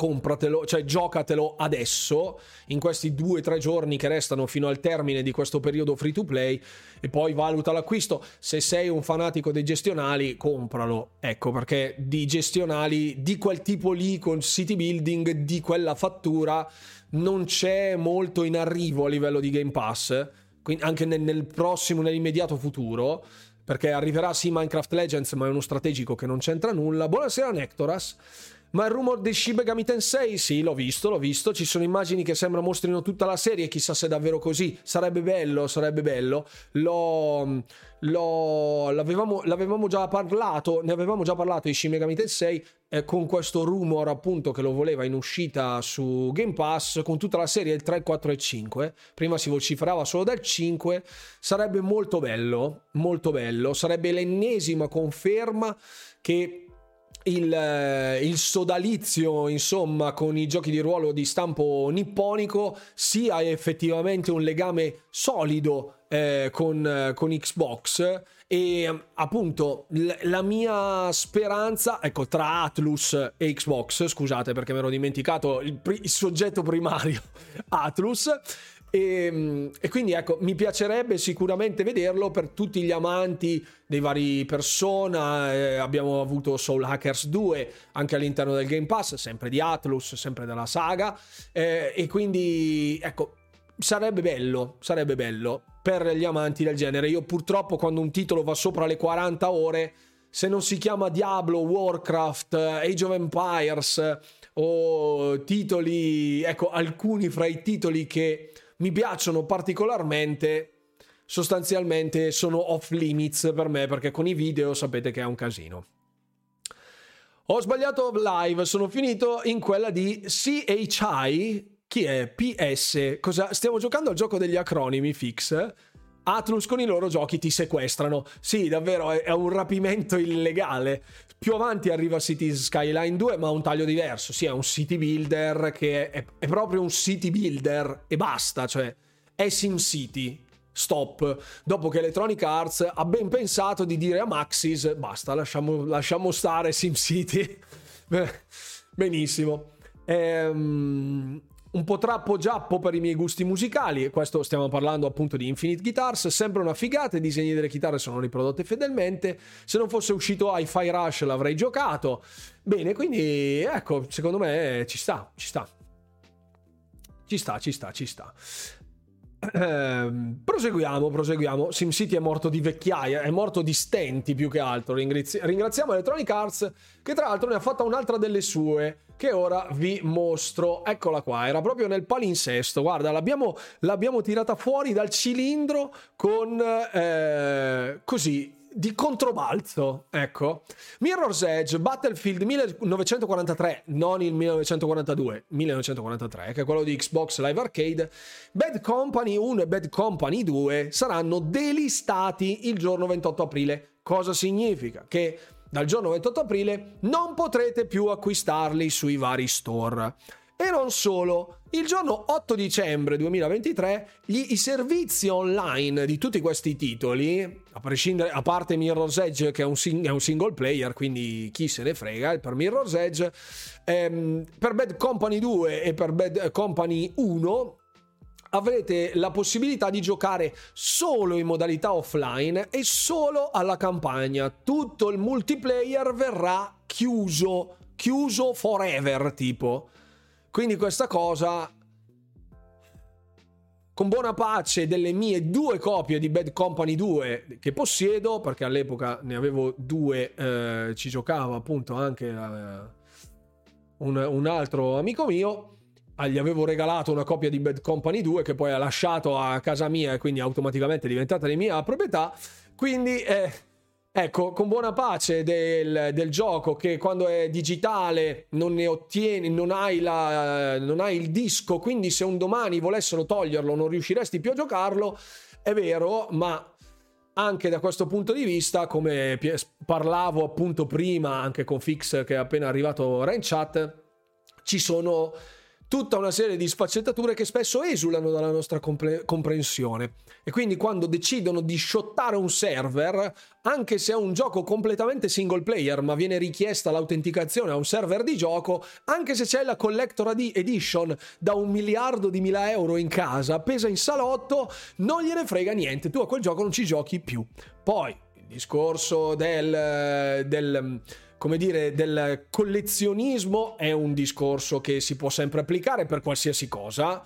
compratelo, cioè giocatelo adesso, in questi due o tre giorni che restano fino al termine di questo periodo free to play e poi valuta l'acquisto. Se sei un fanatico dei gestionali, compralo. Ecco perché di gestionali di quel tipo lì con city building, di quella fattura, non c'è molto in arrivo a livello di Game Pass, quindi anche nel, nel prossimo, nell'immediato futuro. Perché arriverà sì Minecraft Legends, ma è uno strategico che non c'entra nulla. Buonasera Nectoras. Ma il rumor di Shibegami Tensei, sì, l'ho visto, l'ho visto. Ci sono immagini che sembra mostrino tutta la serie. Chissà se è davvero così. Sarebbe bello, sarebbe bello. L'ho. l'ho l'avevamo, l'avevamo, già parlato. Ne avevamo già parlato di Shin Megami Tensei. Eh, con questo rumor, appunto, che lo voleva in uscita su Game Pass. Con tutta la serie, il 3, il 4 e il 5. Prima si vociferava solo del 5. Sarebbe molto bello. Molto bello. Sarebbe l'ennesima conferma che il, eh, il, sodalizio, insomma, con i giochi di ruolo di stampo nipponico sia effettivamente un legame solido eh, con, eh, con, Xbox. E appunto l- la mia speranza, ecco, tra Atlus e Xbox, scusate perché mi ero dimenticato il, pri- il soggetto primario, Atlus, E, e, quindi ecco, mi piacerebbe sicuramente vederlo per tutti gli amanti dei vari persona. Eh, abbiamo avuto Soul Hackers 2 anche all'interno del Game Pass, sempre di Atlus, sempre della saga. Eh, e quindi ecco, sarebbe bello, sarebbe bello per gli amanti del genere. Io purtroppo quando un titolo va sopra le 40 ore, se non si chiama Diablo, Warcraft, Age of Empires o titoli, ecco, alcuni fra i titoli che mi piacciono particolarmente, sostanzialmente sono off limits per me perché con i video sapete che è un casino. Ho sbagliato live, sono finito in quella di CHI. Chi è? PS. Cosa? Stiamo giocando al gioco degli acronimi fix. Atlus con i loro giochi ti sequestrano. Sì, davvero, è un rapimento illegale. Più avanti arriva Cities Skyline 2, ma ha un taglio diverso. Sì, è un city builder che è, è proprio un city builder e basta, cioè è SimCity. Stop. Dopo che Electronic Arts ha ben pensato di dire a Maxis, basta, lasciamo, lasciamo stare SimCity. Benissimo. Ehm, un po' troppo giappo per i miei gusti musicali, e questo stiamo parlando appunto di Infinite Guitars, sempre una figata, i disegni delle chitarre sono riprodotti fedelmente, se non fosse uscito Hi-Fi Rush l'avrei giocato, bene, quindi ecco, secondo me ci sta, ci sta, ci sta, ci sta, ci sta. Eh, proseguiamo, proseguiamo. SimCity è morto di vecchiaia, è morto di stenti più che altro. Ringrazi- ringraziamo Electronic Arts, che tra l'altro ne ha fatta un'altra delle sue che ora vi mostro. Eccola qua, era proprio nel palinsesto. Guarda, l'abbiamo, l'abbiamo tirata fuori dal cilindro con eh, così di controbalzo, ecco. Mirror's Edge, Battlefield 1943, non il 1942, 1943, che è quello di Xbox Live Arcade. Bad Company 1 e Bad Company 2 saranno delistati il giorno 28 aprile. Cosa significa? Che dal giorno 28 aprile non potrete più acquistarli sui vari store. E non solo, il giorno 8 dicembre 2023 gli, i servizi online di tutti questi titoli, a, prescindere, a parte Mirror's Edge che è un, sing, è un, single player, quindi chi se ne frega, per Mirror's Edge, ehm, per Bad Company 2 e per Bad Company 1 avrete la possibilità di giocare solo in modalità offline e solo alla campagna. Tutto il multiplayer verrà chiuso, chiuso forever tipo. Quindi questa cosa con buona pace delle mie due copie di Bad Company 2 che possiedo, perché all'epoca ne avevo due, eh, ci giocava appunto anche eh, un, un altro amico mio Ah, gli avevo regalato una copia di Bad Company 2 che poi ha lasciato a casa mia e quindi automaticamente è diventata di mia proprietà. Quindi, eh, ecco, con buona pace del, del, gioco che quando è digitale non ne ottieni, non hai, la, non hai il disco, quindi se un domani volessero toglierlo non riusciresti più a giocarlo, è vero, ma anche da questo punto di vista, come parlavo appunto prima anche con Fix che è appena arrivato in chat, ci sono tutta una serie di sfaccettature che spesso esulano dalla nostra compre- comprensione. E quindi quando decidono di shottare un server, anche se è un gioco completamente single player, ma viene richiesta l'autenticazione a un server di gioco, anche se c'è la Collector Edition da un miliardo di mila euro in casa, appesa in salotto, non gliene frega niente, tu a quel gioco non ci giochi più. Poi, il discorso del... del come dire, del collezionismo è un discorso che si può sempre applicare per qualsiasi cosa.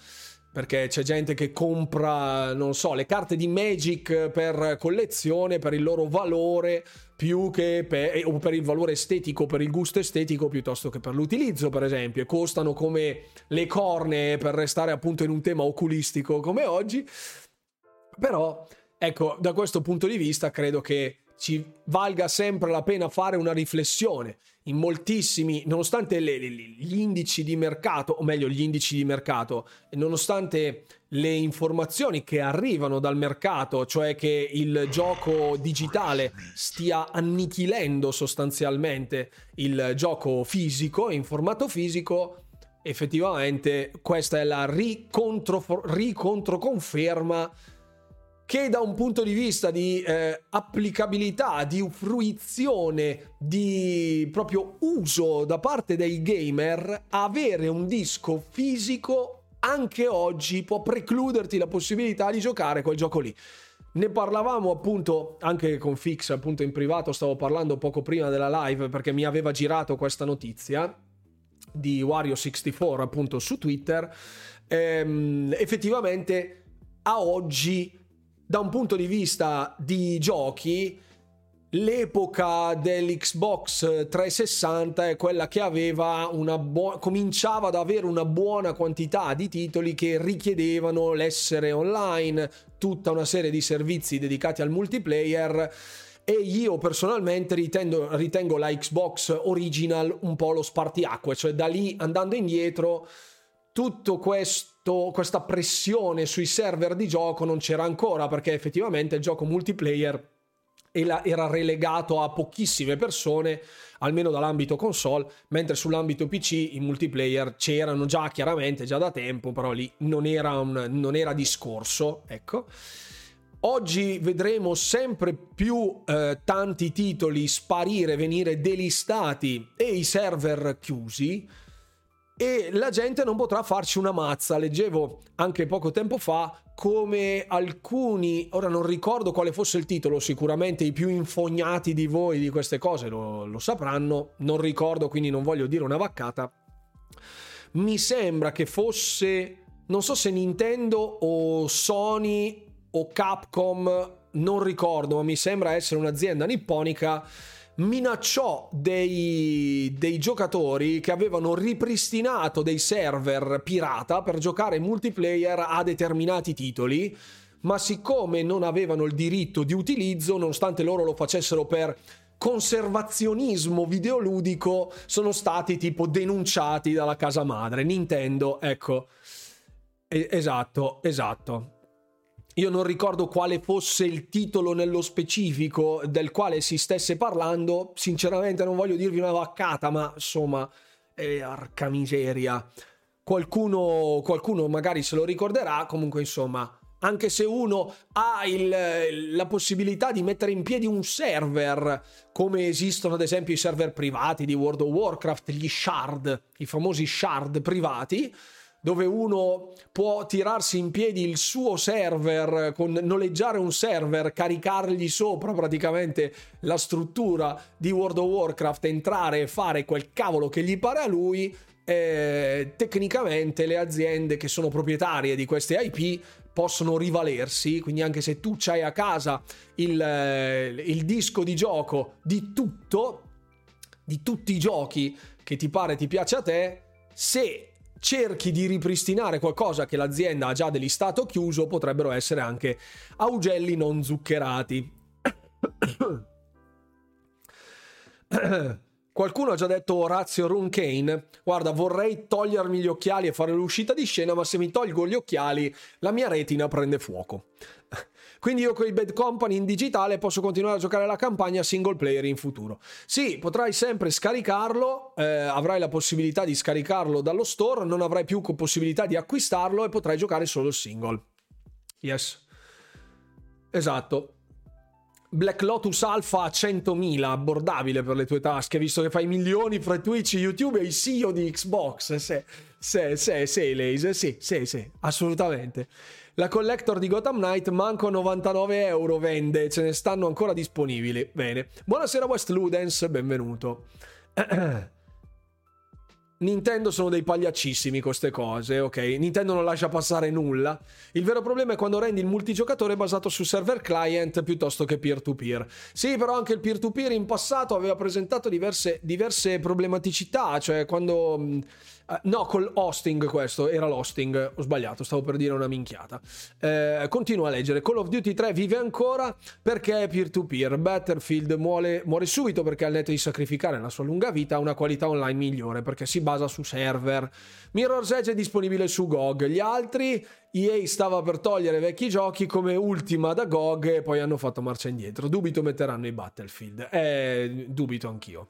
Perché c'è gente che compra, non so, le carte di Magic per collezione, per il loro valore, più che per, o per il valore estetico, per il gusto estetico, piuttosto che per l'utilizzo, per esempio. E costano come le corne per restare appunto in un tema oculistico come oggi. Però, ecco, da questo punto di vista credo che ci valga sempre la pena fare una riflessione. In moltissimi, nonostante le, le, gli indici di mercato, o meglio gli indici di mercato, nonostante le informazioni che arrivano dal mercato, cioè che il gioco digitale stia annichilendo sostanzialmente il gioco fisico, in formato fisico, effettivamente questa è la ricontroconferma che da un punto di vista di eh, applicabilità, di fruizione, di proprio uso da parte dei gamer, avere un disco fisico anche oggi può precluderti la possibilità di giocare quel gioco lì. Ne parlavamo appunto anche con Fix, appunto in privato, stavo parlando poco prima della live perché mi aveva girato questa notizia di Wario64 appunto su Twitter. Ehm, effettivamente a oggi, da un punto di vista di giochi, l'epoca dell'Xbox 360 è quella che aveva una buona cominciava ad avere una buona quantità di titoli che richiedevano l'essere online, tutta una serie di servizi dedicati al multiplayer. E io personalmente ritengo, ritengo la Xbox original un po' lo spartiacque, cioè da lì andando indietro tutto questo, questa pressione sui server di gioco non c'era ancora perché effettivamente il gioco multiplayer era relegato a pochissime persone, almeno dall'ambito console, mentre sull'ambito PC i multiplayer c'erano già chiaramente, già da tempo, però lì non era, un, non era discorso, ecco. Oggi vedremo sempre più eh, tanti titoli sparire, venire delistati e i server chiusi e la gente non potrà farci una mazza. Leggevo anche poco tempo fa come alcuni, ora non ricordo quale fosse il titolo, sicuramente i più infognati di voi di queste cose lo, lo sapranno, non ricordo quindi non voglio dire una vaccata. Mi sembra che fosse, non so se Nintendo o Sony o Capcom, non ricordo, ma mi sembra essere un'azienda nipponica minacciò dei, dei, giocatori che avevano ripristinato dei server pirata per giocare multiplayer a determinati titoli, ma siccome non avevano il diritto di utilizzo, nonostante loro lo facessero per conservazionismo videoludico, sono stati tipo denunciati dalla casa madre. Nintendo, ecco. esatto, esatto. Io non ricordo quale fosse il titolo nello specifico del quale si stesse parlando. Sinceramente non voglio dirvi una vaccata, ma insomma, eh, arca miseria. Qualcuno, qualcuno magari se lo ricorderà. Comunque, insomma, anche se uno ha il, la possibilità di mettere in piedi un server, come esistono ad esempio i server privati di World of Warcraft, gli shard, i famosi shard privati dove uno può tirarsi in piedi il suo server, con noleggiare un server, caricargli sopra praticamente la struttura di World of Warcraft, entrare e fare quel cavolo che gli pare a lui, eh, tecnicamente le aziende che sono proprietarie di queste IP possono rivalersi, quindi anche se tu c'hai a casa il, eh, il disco di gioco di tutto, di tutti i giochi che ti pare ti piace a te, se cerchi di ripristinare qualcosa che l'azienda ha già delistato chiuso, potrebbero essere anche augelli non zuccherati. Qualcuno ha già detto Orazio Runkane, guarda vorrei togliermi gli occhiali e fare l'uscita di scena, ma se mi tolgo gli occhiali la mia retina prende fuoco. Quindi io con il Bad Company in digitale posso continuare a giocare la campagna single player in futuro. Sì, potrai sempre scaricarlo, eh, avrai la possibilità di scaricarlo dallo store, non avrai più possibilità di acquistarlo e potrai giocare solo single. Yes. Esatto. Black Lotus Alpha a 100.000, abbordabile per le tue tasche, visto che fai milioni fra Twitch, YouTube e il CEO di Xbox. Sei, sei, sei, Laser, sì, sì, sì, assolutamente. La collector di Gotham Knight manco 99 euro vende, ce ne stanno ancora disponibili. Bene. Buonasera West Ludens, benvenuto. Nintendo sono dei pagliaccissimi queste cose, ok? Nintendo non lascia passare nulla. Il vero problema è quando rendi il multigiocatore basato su server client piuttosto che peer-to-peer. Sì, però anche il peer-to-peer in passato aveva presentato diverse, diverse problematicità, cioè quando Uh, no, col hosting questo, era l'hosting, ho sbagliato, stavo per dire una minchiata. Eh, continua a leggere. Call of Duty 3 vive ancora perché è peer-to-peer. Battlefield muore, muore subito perché al netto di sacrificare la sua lunga vita ha una qualità online migliore perché si basa su server. Mirror's Edge è disponibile su GOG. Gli altri, EA stava per togliere vecchi giochi come ultima da GOG e poi hanno fatto marcia indietro. Dubito metteranno i Battlefield. Eh, dubito anch'io.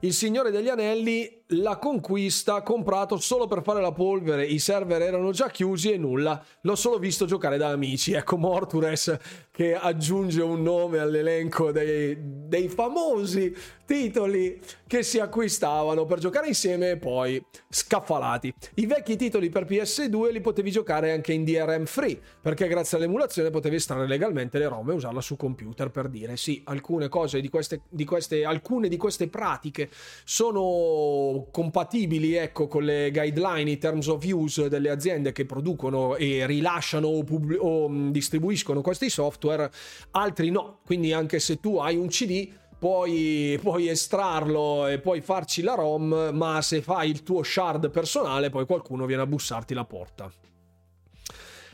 Il Signore degli Anelli la conquista comprato solo per fare la polvere, i server erano già chiusi e nulla, l'ho solo visto giocare da amici. Ecco Mortures che aggiunge un nome all'elenco dei, dei famosi titoli che si acquistavano per giocare insieme e poi scaffalati. I vecchi titoli per PS2 li potevi giocare anche in DRM free, perché grazie all'emulazione potevi estrarre legalmente le ROM e usarla su computer per dire sì, alcune cose di queste, di queste, alcune di queste pratiche sono compatibili ecco, con le guideline in terms of use delle aziende che producono e rilasciano o, pub- o distribuiscono questi software, altri no. Quindi anche se tu hai un CD puoi, puoi estrarlo e puoi farci la ROM, ma se fai il tuo shard personale, poi qualcuno viene a bussarti la porta.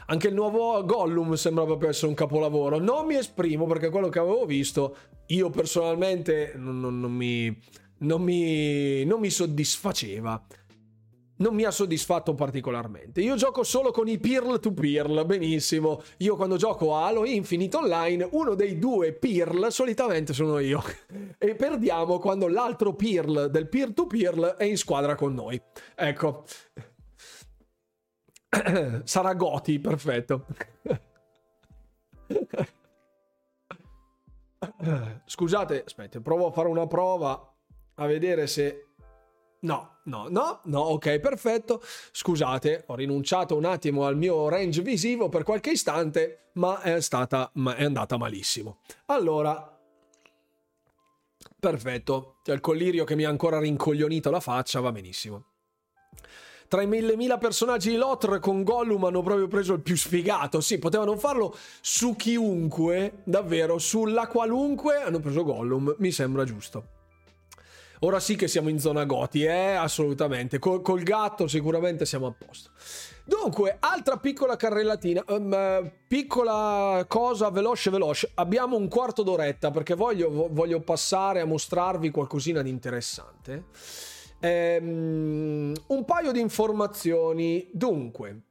Anche il nuovo Gollum sembra proprio essere un capolavoro. Non mi esprimo perché quello che avevo visto, io personalmente non, non, non, mi, non mi, non mi soddisfaceva non mi ha soddisfatto particolarmente. Io gioco solo con i peer to peer, benissimo. Io quando gioco a Halo Infinite Online, uno dei due peer solitamente sono io. e perdiamo quando l'altro peer del peer to peer è in squadra con noi. Ecco. Sarà Goti, perfetto. Scusate, aspetta, provo a fare una prova a vedere se No, no, no, no, ok, perfetto. Scusate, ho rinunciato un attimo al mio range visivo per qualche istante, ma è stata ma è andata malissimo. Allora, perfetto. C'è il collirio che mi ha ancora rincoglionito la faccia, va benissimo. Tra i mille mila personaggi di Lotr con Gollum hanno proprio preso il più sfigato. Sì, potevano farlo su chiunque, davvero, sulla qualunque hanno preso Gollum, mi sembra giusto. Ora sì che siamo in zona goti, eh, assolutamente. Col, col gatto sicuramente siamo a posto. Dunque, altra piccola carrellatina, um, piccola cosa veloce veloce. Abbiamo un quarto d'oretta perché voglio, voglio passare a mostrarvi qualcosina di interessante. Um, un paio di informazioni. Dunque,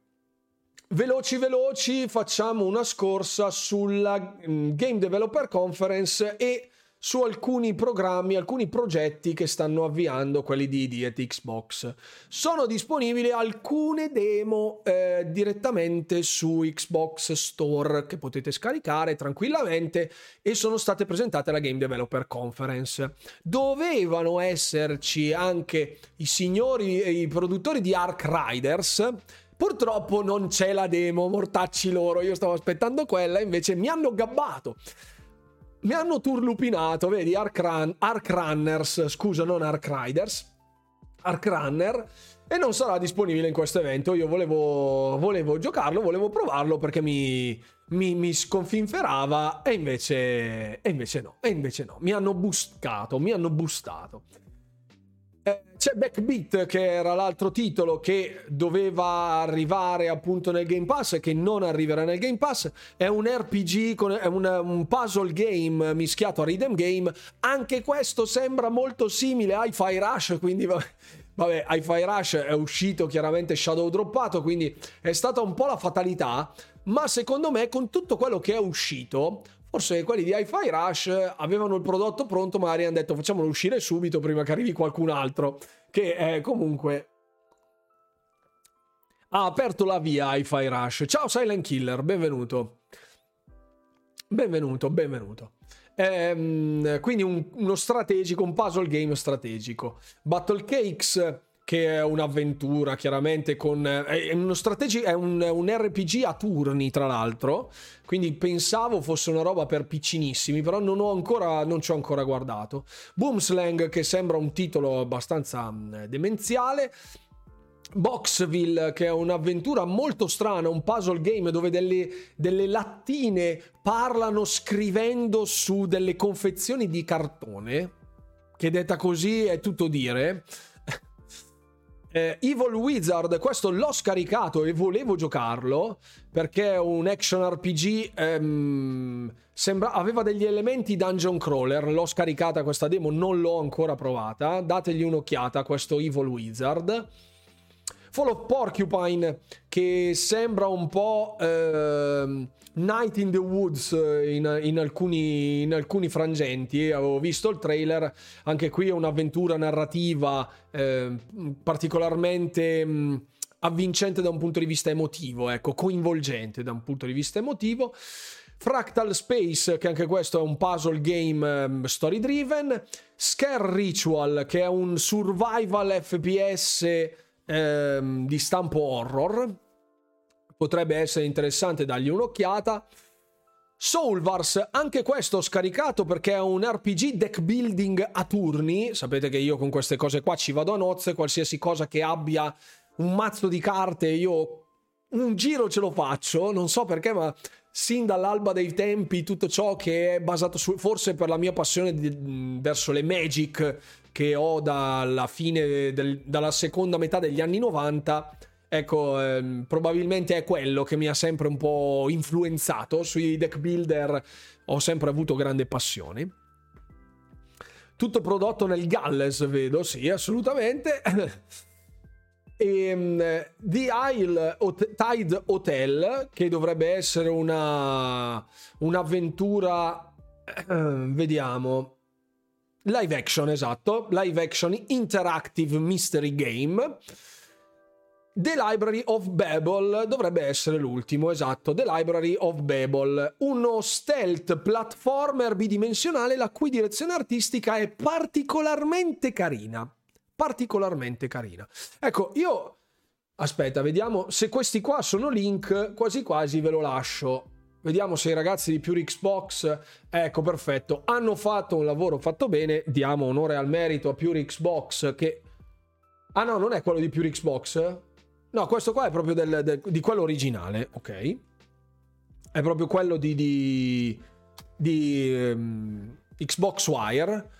veloci veloci facciamo una scorsa sulla um, Game Developer Conference e su alcuni programmi, alcuni progetti che stanno avviando quelli di ID e Xbox. Sono disponibili alcune demo eh, direttamente su Xbox Store che potete scaricare tranquillamente e sono state presentate alla Game Developer Conference. Dovevano esserci anche i signori, i produttori di Ark Riders. Purtroppo non c'è la demo, mortacci loro, io stavo aspettando quella, invece mi hanno gabbato mi hanno turlupinato, vedi, Ark, Run, Ark Runners, scusa, non Ark Riders, Ark Runner, e non sarà disponibile in questo evento. Io volevo, volevo giocarlo, volevo provarlo perché mi, mi, mi sconfinferava e invece, e invece no, e invece no, mi hanno buscato, mi hanno bustato. C'è Backbeat che era l'altro titolo che doveva arrivare appunto nel Game Pass e che non arriverà nel Game Pass. È un RPG, con, è un, un puzzle game mischiato a rhythm game. Anche questo sembra molto simile a Hi-Fi Rush, quindi vabbè. Vabbè, Hi-Fi Rush è uscito chiaramente shadow droppato, quindi è stata un po' la fatalità, ma secondo me con tutto quello che è uscito Forse quelli di Hi-Fi Rush avevano il prodotto pronto, magari hanno detto facciamolo uscire subito prima che arrivi qualcun altro. Che è comunque. Ha aperto la via Hi-Fi Rush. Ciao Silent Killer, benvenuto. Benvenuto, benvenuto. Ehm, quindi un, uno strategico, un puzzle game strategico. Battle Cakes che è un'avventura chiaramente con è uno strategi- è un, un, RPG a turni tra l'altro. Quindi pensavo fosse una roba per piccinissimi però non ho ancora non ci ho ancora guardato. Boomslang che sembra un titolo abbastanza demenziale. Boxville, che è un'avventura molto strana, un puzzle game dove delle, delle, lattine parlano scrivendo su delle confezioni di cartone, che detta così è tutto dire. Eh, Evil Wizard, questo l'ho scaricato e volevo giocarlo perché è un action RPG. Ehm, sembra, aveva degli elementi dungeon crawler. L'ho scaricata questa demo, non l'ho ancora provata. Dategli un'occhiata a questo Evil Wizard. Fall of Porcupine che sembra un po' eh, Night in the Woods in, in, alcuni, in, alcuni, frangenti. Avevo visto il trailer, anche qui è un'avventura narrativa eh, particolarmente... Mh, avvincente da un punto di vista emotivo, ecco, coinvolgente da un punto di vista emotivo. Fractal Space, che anche questo è un puzzle game um, story driven. Scare Ritual, che è un survival FPS um, di stampo horror. Potrebbe essere interessante dargli un'occhiata. Soulvars, anche questo scaricato perché è un RPG deck building a turni. Sapete che io con queste cose qua ci vado a nozze, qualsiasi cosa che abbia un mazzo di carte, io un giro ce lo faccio, non so perché, ma sin dall'alba dei tempi tutto ciò che è basato su, forse per la mia passione di, verso le Magic che ho dalla fine, del, dalla seconda metà degli anni 90, ecco, ehm, probabilmente è quello che mi ha sempre un po' influenzato sui deck builder, ho sempre avuto grande passione. Tutto prodotto nel Galles, vedo, sì, assolutamente. e um, The Isle Hot- Tide Hotel che dovrebbe essere una un'avventura vediamo live action esatto. Live action interactive mystery game. The Library of Babel dovrebbe essere l'ultimo, esatto, The Library of Babel, uno stealth platformer bidimensionale la cui direzione artistica è particolarmente carina. Particolarmente carina. Ecco, io aspetta, vediamo se questi qua sono link, quasi quasi ve lo lascio. Vediamo se i ragazzi di Pure Xbox, ecco perfetto, hanno fatto un lavoro fatto bene, diamo onore al merito a Pure Xbox che... Ah no, non è quello di Pure Xbox? No, questo qua è proprio del, del, di quello originale, ok? È proprio quello di, di, di um, Xbox Wire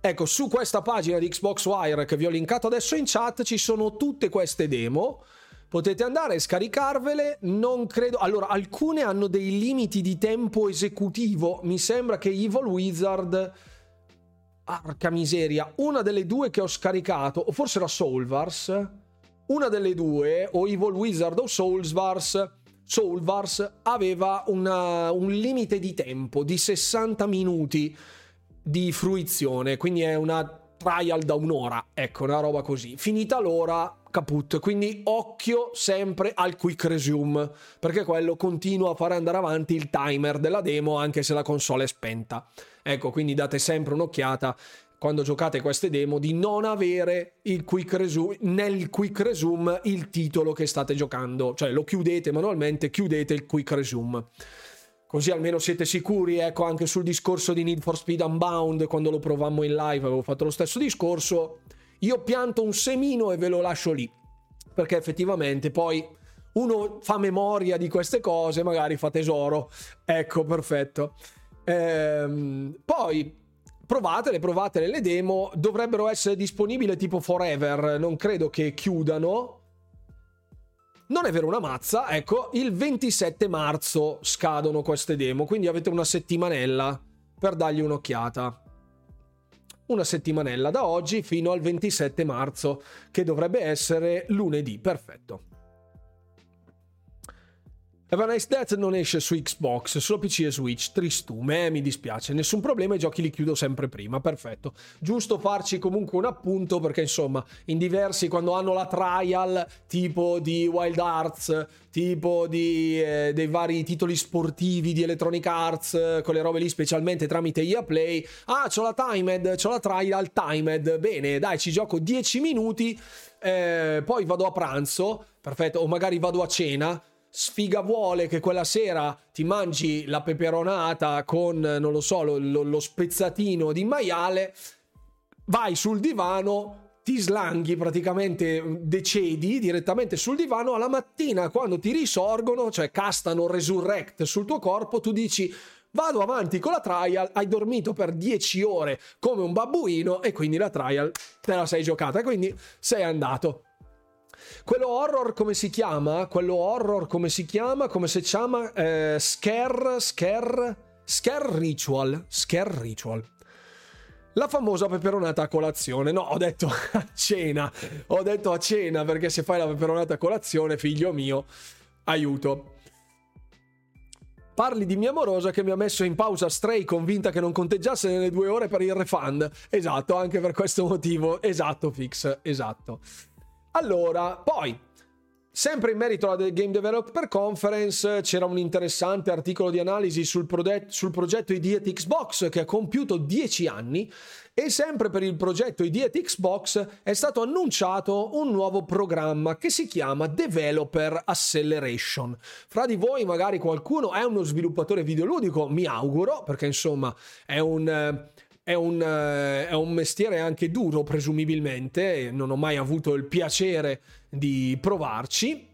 Ecco, su questa pagina di Xbox Wire che vi ho linkato adesso in chat ci sono tutte queste demo. Potete andare e scaricarvele. Non credo. Allora, alcune hanno dei limiti di tempo esecutivo. Mi sembra che Evil Wizard. Arca miseria. Una delle due che ho scaricato, o forse era Soulvars. Una delle due, o Evil Wizard o Soulsvars. Soulvars aveva una, un limite di tempo di 60 minuti di fruizione, quindi è una trial da un'ora, ecco, una roba così. Finita l'ora, caput. Quindi occhio sempre al quick resume, perché quello continua a fare andare avanti il timer della demo anche se la console è spenta. Ecco, quindi date sempre un'occhiata quando giocate queste demo di non avere quick resume, nel quick resume il titolo che state giocando, cioè lo chiudete manualmente, chiudete il quick resume. Così almeno siete sicuri, ecco, anche sul discorso di Need for Speed Unbound, quando lo provammo in live avevo fatto lo stesso discorso. Io pianto un semino e ve lo lascio lì, perché effettivamente poi uno fa memoria di queste cose, magari fa tesoro. Ecco, perfetto. Ehm, poi provatele, provatele le demo, dovrebbero essere disponibili tipo forever, non credo che chiudano, non è vero una mazza, ecco, il 27 marzo scadono queste demo, quindi avete una settimanella per dargli un'occhiata. Una settimanella da oggi fino al 27 marzo, che dovrebbe essere lunedì, perfetto. Have a Nice Death non esce su Xbox, solo PC e Switch, tristume, eh, mi dispiace, nessun problema, i giochi li chiudo sempre prima, perfetto. Giusto farci comunque un appunto perché insomma, in diversi quando hanno la trial tipo di Wild Arts, tipo di, eh, dei vari titoli sportivi di Electronic Arts, con le robe lì specialmente tramite EA Play, ah c'ho la timed, c'ho la trial timed, bene dai ci gioco 10 minuti, eh, poi vado a pranzo, perfetto, o magari vado a cena sfiga vuole che quella sera ti mangi la peperonata con, non lo so, lo, lo, lo spezzatino di maiale, vai sul divano, ti slanghi praticamente, decedi direttamente sul divano, alla mattina quando ti risorgono, cioè castano resurrect sul tuo corpo, tu dici vado avanti con la trial, hai dormito per 10 ore come un babbuino e quindi la trial te la sei giocata, quindi sei andato. Quello horror come si chiama? Quello horror come si chiama? Come si chiama? Eh, scare, scare, scare ritual. Scare ritual. La famosa peperonata a colazione. No, ho detto a cena. Ho detto a cena perché se fai la peperonata a colazione, figlio mio, aiuto. Parli di mia amorosa che mi ha messo in pausa Stray convinta che non conteggiasse nelle due ore per il refund. Esatto, anche per questo motivo. Esatto, fix, esatto. Allora, poi Sempre in merito alla Game Developer Conference c'era un interessante articolo di analisi sul, prode- sul progetto Idiot Xbox che ha compiuto 10 anni e sempre per il progetto Idiot Xbox è stato annunciato un nuovo programma che si chiama Developer Acceleration. Fra di voi magari qualcuno è uno sviluppatore videoludico, mi auguro, perché insomma è un... È un, è un, mestiere anche duro, presumibilmente. Non ho mai avuto il piacere di provarci.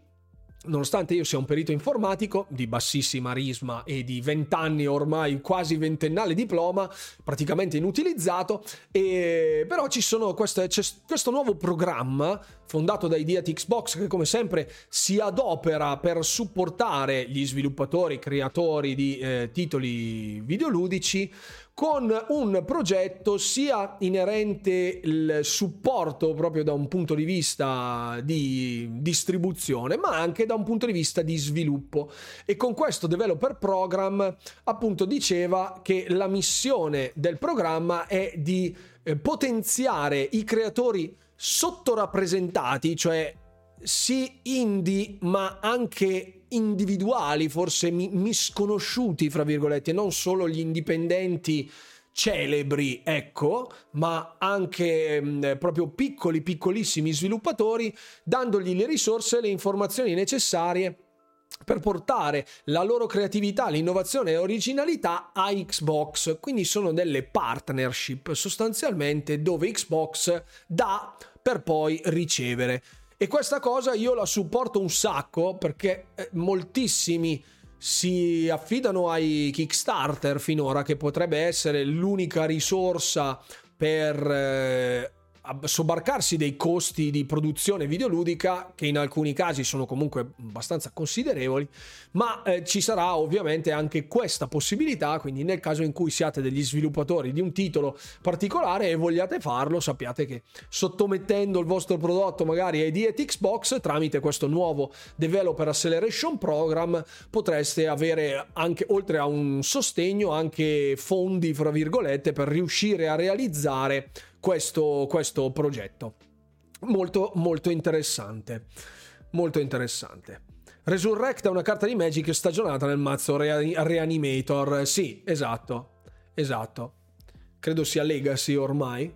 Nonostante io sia un perito informatico di bassissima risma e di vent'anni ormai quasi ventennale diploma, praticamente inutilizzato, e... però ci sono queste, c'è questo nuovo programma fondato da Ideat Xbox che come sempre si adopera per supportare gli sviluppatori, creatori di eh, titoli videoludici con un progetto sia inerente il supporto proprio da un punto di vista di distribuzione, ma anche da un punto di vista di sviluppo. E con questo developer program appunto diceva che la missione del programma è di eh, potenziare i creatori sottorappresentati, cioè sì indie, ma anche individuali, forse misconosciuti, fra virgolette, non solo gli indipendenti celebri, ecco, ma anche mh, mm, proprio piccoli, piccolissimi sviluppatori, dandogli le risorse e le informazioni necessarie per portare la loro creatività, l'innovazione e originalità a Xbox. Quindi sono delle partnership sostanzialmente dove Xbox dà per poi ricevere. E questa cosa io la supporto un sacco perché eh, moltissimi si affidano ai Kickstarter finora, che potrebbe essere l'unica risorsa per eh, sobbarcarsi dei costi di produzione videoludica che in alcuni casi sono comunque abbastanza considerevoli, ma eh, ci sarà ovviamente anche questa possibilità, quindi nel caso in cui siate degli sviluppatori di un titolo particolare e vogliate farlo, sappiate che sottomettendo il vostro prodotto magari ai Diet Xbox tramite questo nuovo Developer Acceleration Program potreste avere anche oltre a un sostegno anche fondi fra virgolette per riuscire a realizzare questo, questo progetto. Molto, molto interessante. Molto interessante. Resurrect è una carta di Magic stagionata nel mazzo Reanimator. Sì, esatto. Esatto. Credo sia Legacy ormai.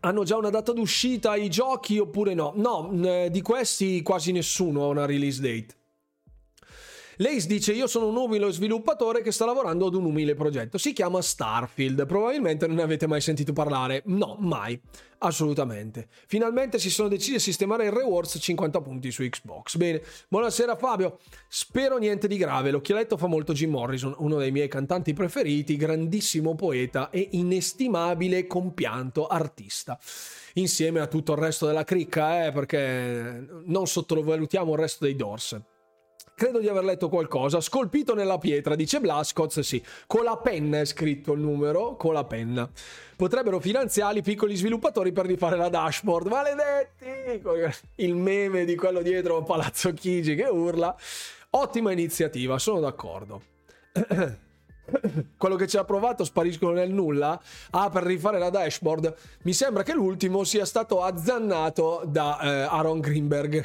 Hanno già una data d'uscita i giochi oppure no? No, di questi quasi nessuno ha una release date. Lace dice io sono un umile sviluppatore che sta lavorando ad un umile progetto. Si chiama Starfield. Probabilmente non ne avete mai sentito parlare. No, mai. Assolutamente. Finalmente si sono decisi a sistemare il rewards 50 punti su Xbox. Bene, buonasera Fabio. Spero niente di grave. L'occhialetto fa molto Jim Morrison, uno dei miei cantanti preferiti, grandissimo poeta e inestimabile compianto artista. Insieme a tutto il resto della cricca, eh, perché non sottovalutiamo il resto dei Doors. Credo di aver letto qualcosa. Scolpito nella pietra, dice Blascoz, sì. Con la penna è scritto il numero, con la penna. Potrebbero finanziare i piccoli sviluppatori per rifare la dashboard. Maledetti! Il meme di quello dietro Palazzo Chigi che urla. Ottima iniziativa, sono d'accordo. quello che ci ha provato spariscono nel nulla. Ah, per rifare la dashboard. Mi sembra che l'ultimo sia stato azzannato da eh, Aaron Greenberg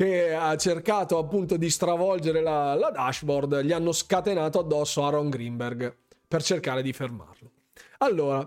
che ha cercato appunto di stravolgere la, la dashboard, gli hanno scatenato addosso Aaron Greenberg per cercare di fermarlo. Allora,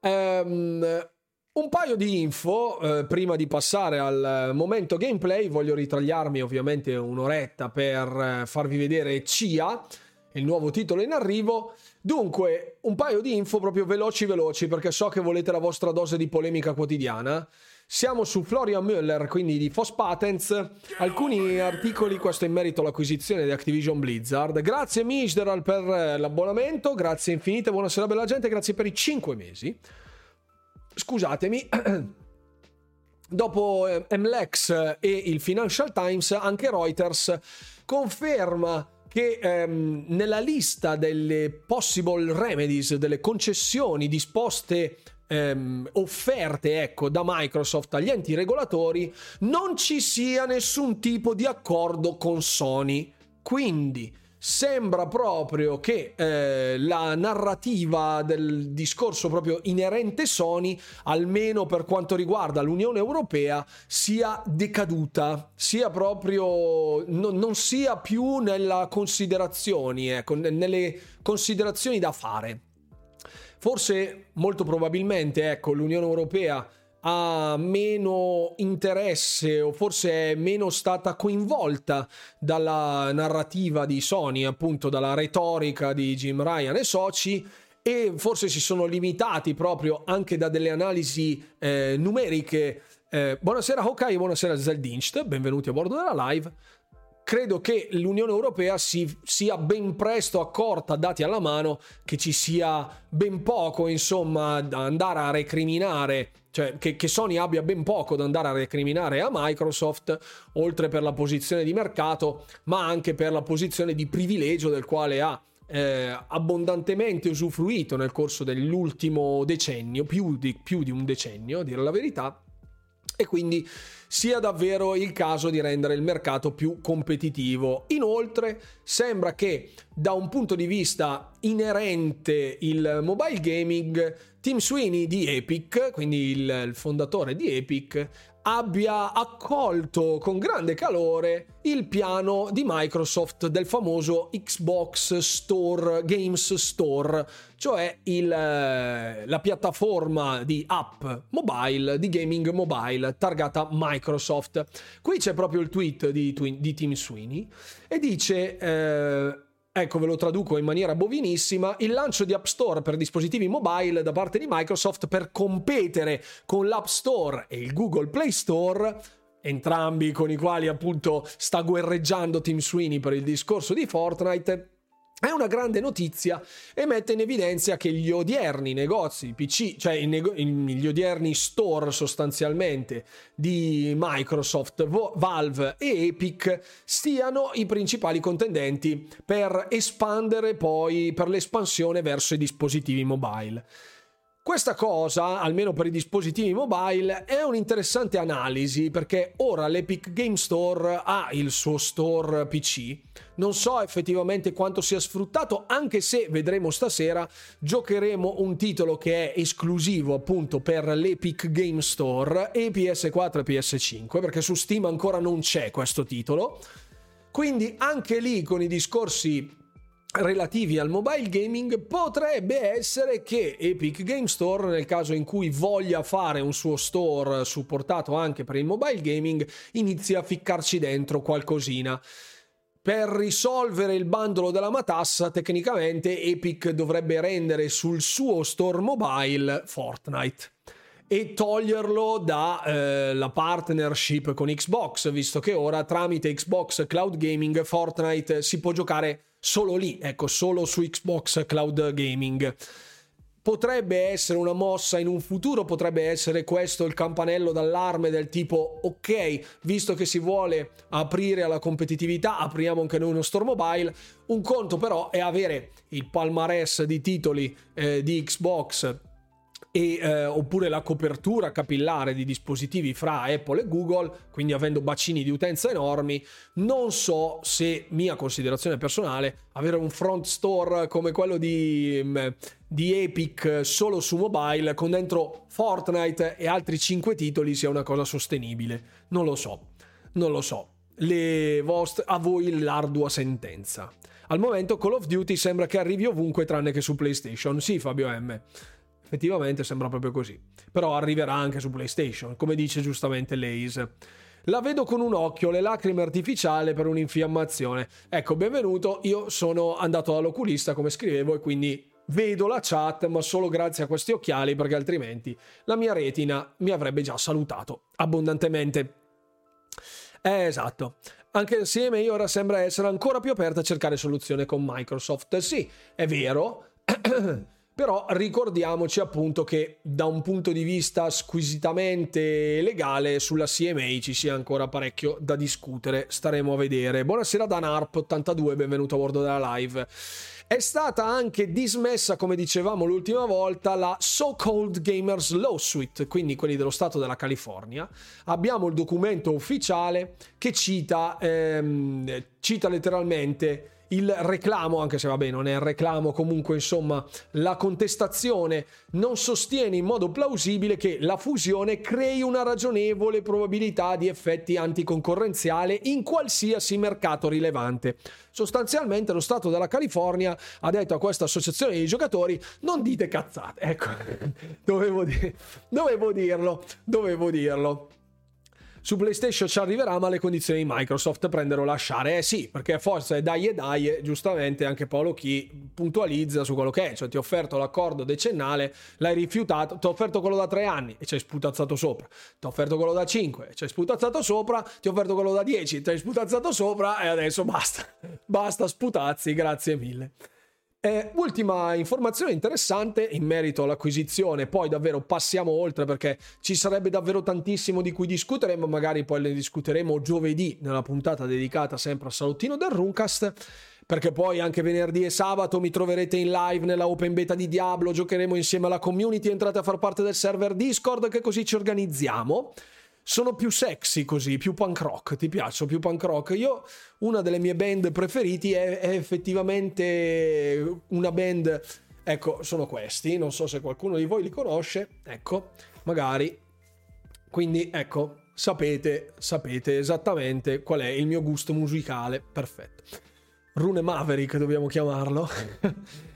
um, un paio di info eh, prima di passare al momento gameplay. Voglio ritagliarmi ovviamente un'oretta per eh, farvi vedere CIA, il nuovo titolo in arrivo. Dunque, un paio di info proprio veloci veloci perché so che volete la vostra dose di polemica quotidiana. Siamo su Florian Müller, quindi di Foss Patents. Alcuni articoli, questo in merito all'acquisizione di Activision Blizzard. Grazie Mishderal per l'abbonamento, grazie infinite, buonasera bella gente, grazie per i 5 mesi. Scusatemi. Dopo eh, MLEX e il Financial Times, anche Reuters conferma che ehm, nella lista delle possible remedies, delle concessioni disposte ehm, offerte ecco, da Microsoft agli enti regolatori non ci sia nessun tipo di accordo con Sony. Quindi sembra proprio che eh, la narrativa del discorso proprio inerente Sony, almeno per quanto riguarda l'Unione Europea, sia decaduta, sia proprio no, non sia più nella considerazioni, ecco, nelle considerazioni da fare. Forse, molto probabilmente, ecco, l'Unione Europea ha meno interesse o forse è meno stata coinvolta dalla narrativa di Sony, appunto dalla retorica di Jim Ryan e soci e forse si sono limitati proprio anche da delle analisi eh, numeriche. Eh, buonasera Hawkeye, buonasera Zeldinst, benvenuti a bordo della live credo che l'Unione Europea si, sia ben presto accorta, dati alla mano, che ci sia ben poco, insomma, da andare a recriminare, cioè che, che, Sony abbia ben poco da andare a recriminare a Microsoft, oltre per la posizione di mercato, ma anche per la posizione di privilegio del quale ha eh, abbondantemente usufruito nel corso dell'ultimo decennio, più di, più di un decennio, a dire la verità, e quindi sia davvero il caso di rendere il mercato più competitivo. Inoltre sembra che da un punto di vista inerente il mobile gaming, Tim Sweeney di Epic, quindi il, fondatore di Epic, abbia accolto con grande calore il piano di Microsoft del famoso Xbox Store Games Store, cioè il, eh, la piattaforma di app mobile, di gaming mobile targata Microsoft. Qui c'è proprio il tweet di, di Tim Sweeney e dice... Eh, ecco ve lo traduco in maniera bovinissima, il lancio di App Store per dispositivi mobile da parte di Microsoft per competere con l'App Store e il Google Play Store entrambi con i quali appunto sta guerreggiando Tim Sweeney per il discorso di Fortnite è una grande notizia e mette in evidenza che gli odierni negozi PC, cioè gli odierni store sostanzialmente di Microsoft, Valve e Epic siano i principali contendenti per espandere poi per l'espansione verso i dispositivi mobile. Questa cosa, almeno per i dispositivi mobile, è un'interessante analisi perché ora l'Epic Game Store ha il suo store PC. Non so effettivamente quanto sia sfruttato, anche se vedremo stasera giocheremo un titolo che è esclusivo appunto per l'Epic Game Store e PS4 e PS5, perché su Steam ancora non c'è questo titolo. Quindi anche lì con i discorsi relativi al mobile gaming potrebbe essere che Epic Game Store nel caso in cui voglia fare un suo store supportato anche per il mobile gaming inizi a ficcarci dentro qualcosina. Per risolvere il bandolo della matassa tecnicamente Epic dovrebbe rendere sul suo store mobile Fortnite e toglierlo dalla eh, partnership con Xbox, visto che ora tramite Xbox Cloud Gaming Fortnite si può giocare solo lì, ecco, solo su Xbox Cloud Gaming. Potrebbe essere una mossa in un futuro, potrebbe essere questo il campanello d'allarme del tipo ok, visto che si vuole aprire alla competitività, apriamo anche noi uno store mobile. Un conto però è avere il palmarès di titoli eh, di Xbox e, eh, oppure la copertura capillare di dispositivi fra Apple e Google, quindi avendo bacini di utenza enormi, non so se, mia considerazione personale, avere un front store come quello di, mm, di Epic solo su mobile, con dentro Fortnite e altri 5 titoli, sia una cosa sostenibile. Non lo so, non lo so. Vostre, a voi l'ardua sentenza. Al momento Call of Duty sembra che arrivi ovunque tranne che su PlayStation. Sì, Fabio M. Effettivamente sembra proprio così. Però arriverà anche su PlayStation, come dice giustamente Lace. La vedo con un occhio, le lacrime artificiali per un'infiammazione. Ecco, benvenuto. Io sono andato dall'oculista, come scrivevo, e quindi vedo la chat, ma solo grazie a questi occhiali, perché altrimenti la mia retina mi avrebbe già salutato abbondantemente. Eh, esatto. Anche insieme io ora sembra essere ancora più aperta a cercare soluzione con Microsoft. Sì, è vero. però ricordiamoci appunto che da un punto di vista squisitamente legale sulla CMA ci sia ancora parecchio da discutere, staremo a vedere. Buonasera Dan Harp 82, benvenuto a bordo della live. È stata anche dismessa, come dicevamo l'ultima volta, la So-Called Gamers Lawsuit, quindi quelli dello Stato della California. Abbiamo il documento ufficiale che cita, ehm, cita letteralmente il reclamo, anche se vabbè non è il reclamo, comunque insomma la contestazione non sostiene in modo plausibile che la fusione crei una ragionevole probabilità di effetti anticoncorrenziali in qualsiasi mercato rilevante. Sostanzialmente lo Stato della California ha detto a questa associazione di giocatori non dite cazzate, ecco, dovevo, di- dovevo dirlo, dovevo dirlo su PlayStation ci arriverà, ma le condizioni di Microsoft prendere o lasciare. Eh sì, perché forse dai e dai, giustamente anche Paolo Chi puntualizza su quello che è, cioè ti ho offerto l'accordo decennale, l'hai rifiutato, ti ho offerto quello da tre anni e ci hai sputazzato sopra, ti ho offerto quello da cinque e ci hai sputazzato sopra, ti ho offerto quello da dieci, ti hai sputazzato sopra e adesso basta, basta sputazzi, grazie mille. Eh, ultima informazione interessante in merito all'acquisizione, poi davvero passiamo oltre perché ci sarebbe davvero tantissimo di cui discutere, ma magari poi ne discuteremo giovedì nella puntata dedicata sempre al salottino del Runcast. Perché poi anche venerdì e sabato mi troverete in live nella open beta di Diablo, giocheremo insieme alla community, entrate a far parte del server Discord che così ci organizziamo sono più sexy così, più punk rock, ti piacciono più punk rock? Io, una delle mie band preferiti è, è effettivamente una band, ecco, sono questi, non so se qualcuno di voi li conosce, ecco, magari. Quindi, ecco, sapete, sapete esattamente qual è il mio gusto musicale, perfetto. Rune Maverick dobbiamo chiamarlo.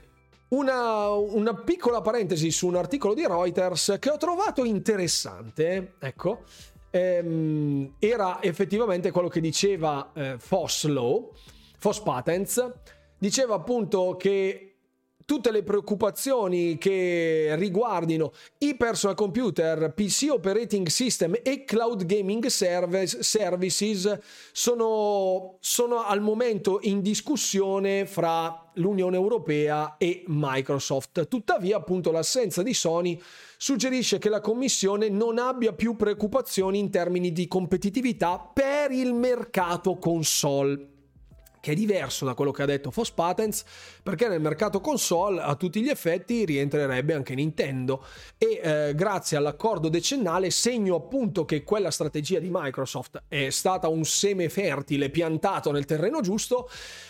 Una, una, piccola parentesi su un articolo di Reuters che ho trovato interessante, ecco, ehm, era effettivamente quello che diceva eh, Foss Law, Foss Patents, diceva appunto che tutte le preoccupazioni che riguardino i personal computer, PC operating system e cloud gaming service, services sono, sono al momento in discussione fra l'Unione Europea e Microsoft. Tuttavia, appunto, l'assenza di Sony suggerisce che la Commissione non abbia più preoccupazioni in termini di competitività per il mercato console che è diverso da quello che ha detto Foss Patents, perché nel mercato console a tutti gli effetti rientrerebbe anche Nintendo. E eh, grazie all'accordo decennale segno appunto che quella strategia di Microsoft è stata un seme fertile piantato nel terreno giusto,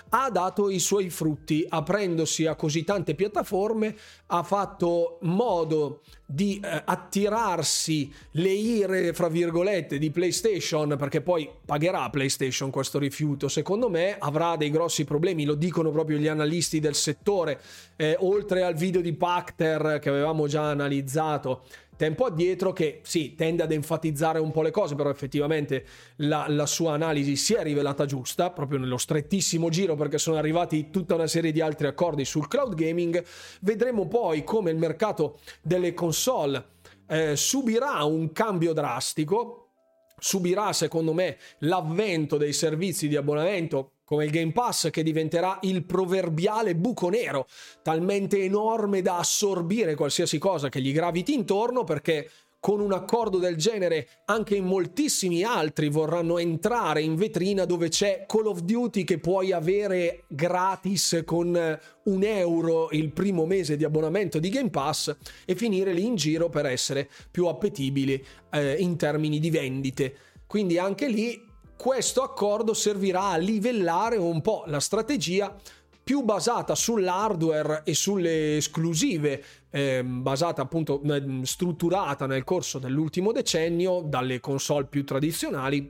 ha dato i suoi frutti aprendosi a così tante piattaforme, ha fatto modo di eh, attirarsi le ire, fra virgolette, di PlayStation, perché poi pagherà PlayStation questo rifiuto, secondo me. Avrà dei grossi problemi, lo dicono proprio gli analisti del settore, eh, oltre al video di Pacter che avevamo già analizzato tempo addietro che sì, tende ad enfatizzare un po' le cose, però effettivamente la, la, sua analisi si è rivelata giusta, proprio nello strettissimo giro, perché sono arrivati tutta una serie di altri accordi sul cloud gaming. Vedremo poi come il mercato delle console eh, subirà un cambio drastico, subirà secondo me l'avvento dei servizi di abbonamento come il Game Pass che diventerà il proverbiale buco nero, talmente enorme da assorbire qualsiasi cosa che gli graviti intorno perché con un accordo del genere anche in moltissimi altri vorranno entrare in vetrina dove c'è Call of Duty che puoi avere gratis con un euro il primo mese di abbonamento di Game Pass e finire lì in giro per essere più appetibili eh, in termini di vendite. Quindi anche lì questo accordo servirà a livellare un po' la strategia più basata sull'hardware e sulle esclusive, eh, basata appunto strutturata nel corso dell'ultimo decennio dalle console più tradizionali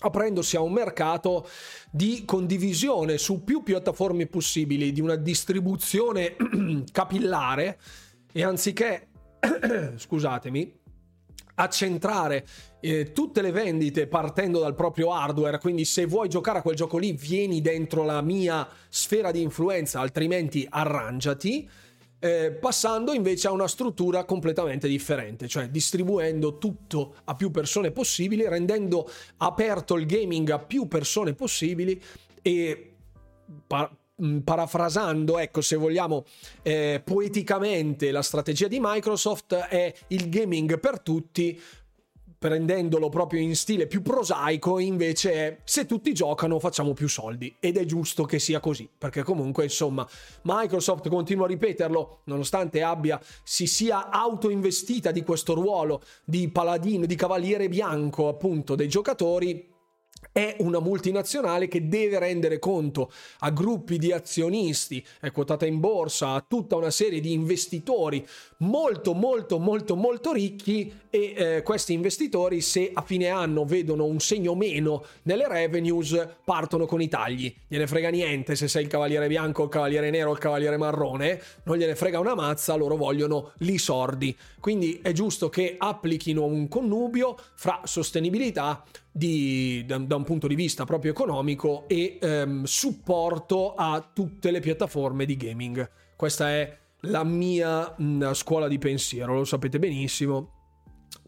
aprendosi a un mercato di condivisione su più piattaforme possibili, di una distribuzione capillare e anziché, scusatemi, accentrare eh, tutte le vendite partendo dal proprio hardware, quindi se vuoi giocare a quel gioco lì vieni dentro la mia sfera di influenza, altrimenti arrangiati. Eh, passando invece a una struttura completamente differente, cioè distribuendo tutto a più persone possibili, rendendo aperto il gaming a più persone possibili e par- parafrasando, ecco, se vogliamo, eh, poeticamente la strategia di Microsoft è il gaming per tutti, prendendolo proprio in stile più prosaico, invece è se tutti giocano facciamo più soldi. Ed è giusto che sia così, perché comunque insomma Microsoft continua a ripeterlo, nonostante abbia si sia autoinvestita di questo ruolo di paladino, di cavaliere bianco appunto dei giocatori, è una multinazionale che deve rendere conto a gruppi di azionisti, è quotata in borsa, a tutta una serie di investitori molto molto molto molto ricchi e eh, questi investitori se a fine anno vedono un segno meno nelle revenues partono con i tagli. Gliene frega niente se sei il cavaliere bianco, il cavaliere nero il cavaliere marrone, non gliene frega una mazza, loro vogliono li sordi. Quindi è giusto che applichino un connubio fra sostenibilità di, da, da, un punto di vista proprio economico e ehm, supporto a tutte le piattaforme di gaming. Questa è la mia mh, scuola di pensiero, lo sapete benissimo.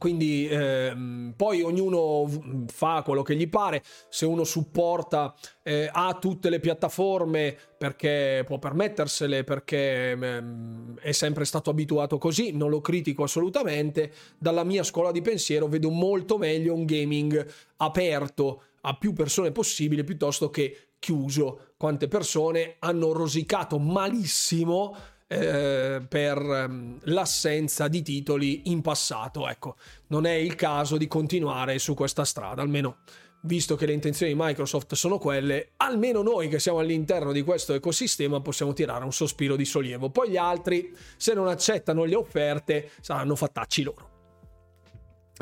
Quindi ehm, poi ognuno fa quello che gli pare, se uno supporta eh, a tutte le piattaforme perché può permettersele, perché ehm, è sempre stato abituato così, non lo critico assolutamente, dalla mia scuola di pensiero vedo molto meglio un gaming aperto a più persone possibile piuttosto che chiuso. Quante persone hanno rosicato malissimo eh, per um, l'assenza di titoli in passato. Ecco, non è il caso di continuare su questa strada, almeno visto che le intenzioni di Microsoft sono quelle, almeno noi che siamo all'interno di questo ecosistema possiamo tirare un sospiro di sollievo. Poi gli altri, se non accettano le offerte, saranno fattacci loro.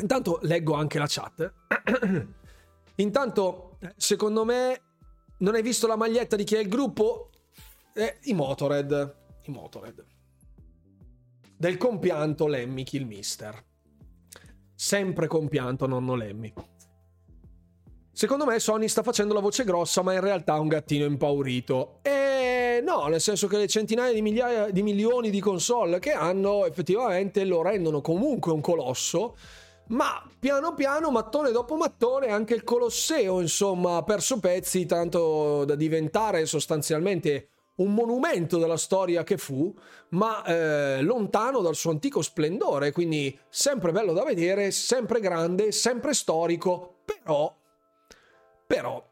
Intanto leggo anche la chat. Intanto, secondo me, non hai visto la maglietta di chi è il gruppo? Eh, I Motored i Motorhead. Del compianto Lemmy Killmister. Sempre compianto nonno Lemmy. Secondo me Sony sta facendo la voce grossa, ma in realtà è un gattino impaurito. E no, nel senso che le centinaia di migliaia di milioni di console che hanno effettivamente lo rendono comunque un colosso. Ma piano piano, mattone dopo mattone, anche il Colosseo, insomma, ha perso pezzi tanto da diventare sostanzialmente un monumento della storia che fu, ma eh, lontano dal suo antico splendore, quindi sempre bello da vedere, sempre grande, sempre storico, però, però,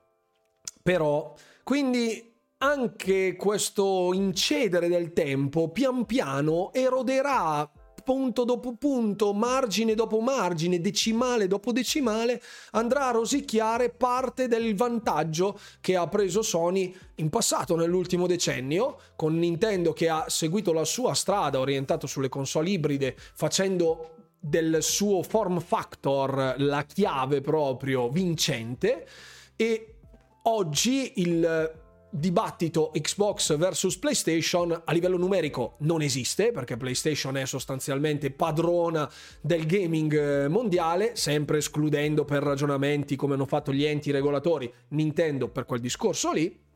però, quindi anche questo incedere del tempo pian piano eroderà punto dopo punto, margine dopo margine, decimale dopo decimale, andrà a rosicchiare parte del vantaggio che ha preso Sony in passato, nell'ultimo decennio, con Nintendo che ha seguito la sua strada orientato sulle console ibride, facendo del suo form factor la chiave proprio vincente. E oggi il dibattito Xbox versus PlayStation a livello numerico non esiste perché PlayStation è sostanzialmente padrona del gaming eh, mondiale, sempre escludendo per ragionamenti come hanno fatto gli enti regolatori Nintendo per quel discorso lì.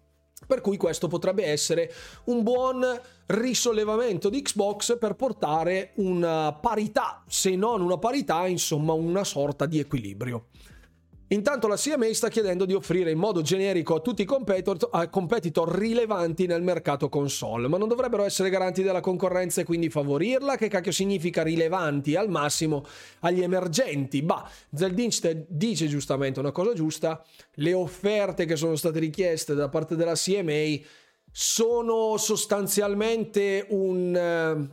Per cui questo potrebbe essere un buon risollevamento di Xbox per portare una parità, se non una parità, insomma una sorta di equilibrio. Intanto la CMA sta chiedendo di offrire in modo generico a tutti i competitor, a competitor, rilevanti nel mercato console, ma non dovrebbero essere garanti della concorrenza e quindi favorirla? Che cacchio significa rilevanti al massimo agli emergenti? Bah, Zeldinch dice giustamente una cosa giusta, le offerte che sono state richieste da parte della CMA sono sostanzialmente un, eh,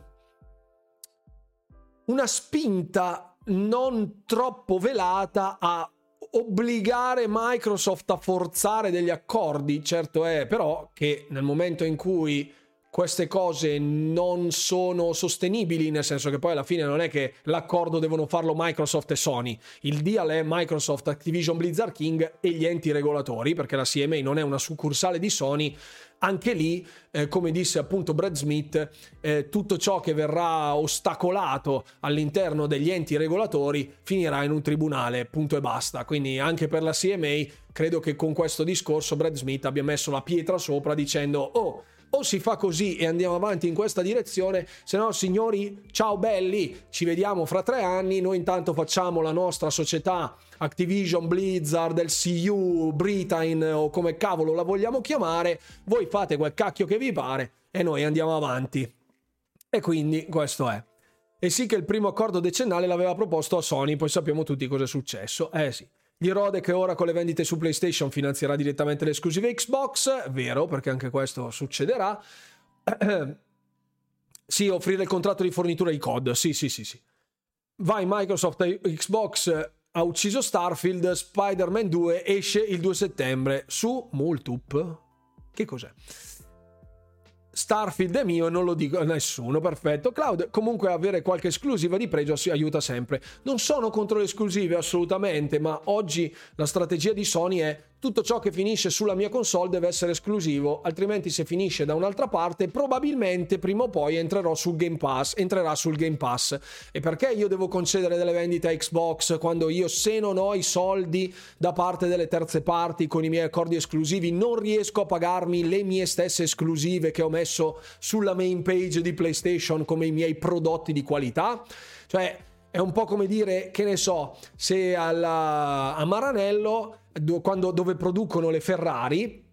una spinta non troppo velata a obbligare Microsoft a forzare degli accordi, certo è però che nel momento in cui queste cose non sono sostenibili, nel senso che poi alla fine non è che l'accordo devono farlo Microsoft e Sony, il deal è Microsoft, Activision Blizzard King e gli enti regolatori, perché la CMA non è una succursale di Sony, anche lì, eh, come disse appunto Brad Smith, eh, tutto ciò che verrà ostacolato all'interno degli enti regolatori finirà in un tribunale, punto e basta. Quindi anche per la CMA credo che con questo discorso Brad Smith abbia messo la pietra sopra dicendo oh o si fa così e andiamo avanti in questa direzione, se no signori, ciao belli, ci vediamo fra tre anni, noi intanto facciamo la nostra società Activision, Blizzard, il CU, Britain o come cavolo la vogliamo chiamare, voi fate quel cacchio che vi pare e noi andiamo avanti. E quindi questo è. E sì che il primo accordo decennale l'aveva proposto a Sony, poi sappiamo tutti cosa è successo. Eh sì. Gli rode che ora con le vendite su PlayStation finanzierà direttamente le esclusive Xbox, vero, perché anche questo succederà. sì, offrire il contratto di fornitura di COD, sì, sì, sì, sì. Vai Microsoft Xbox ha ucciso Starfield, Spider-Man 2 esce il 2 settembre su Multup. Che cos'è? Starfield è mio e non lo dico a nessuno, perfetto. Cloud, comunque avere qualche esclusiva di pregio si aiuta sempre. Non sono contro le esclusive assolutamente, ma oggi la strategia di Sony è tutto ciò che finisce sulla mia console deve essere esclusivo, altrimenti se finisce da un'altra parte probabilmente prima o poi entrerò sul Game Pass, entrerà sul Game Pass. E perché io devo concedere delle vendite a Xbox quando io se non ho i soldi da parte delle terze parti con i miei accordi esclusivi non riesco a pagarmi le mie stesse esclusive che ho messo sulla main page di PlayStation come i miei prodotti di qualità? Cioè è un po' come dire, che ne so, se alla, a Maranello quando, dove producono le Ferrari,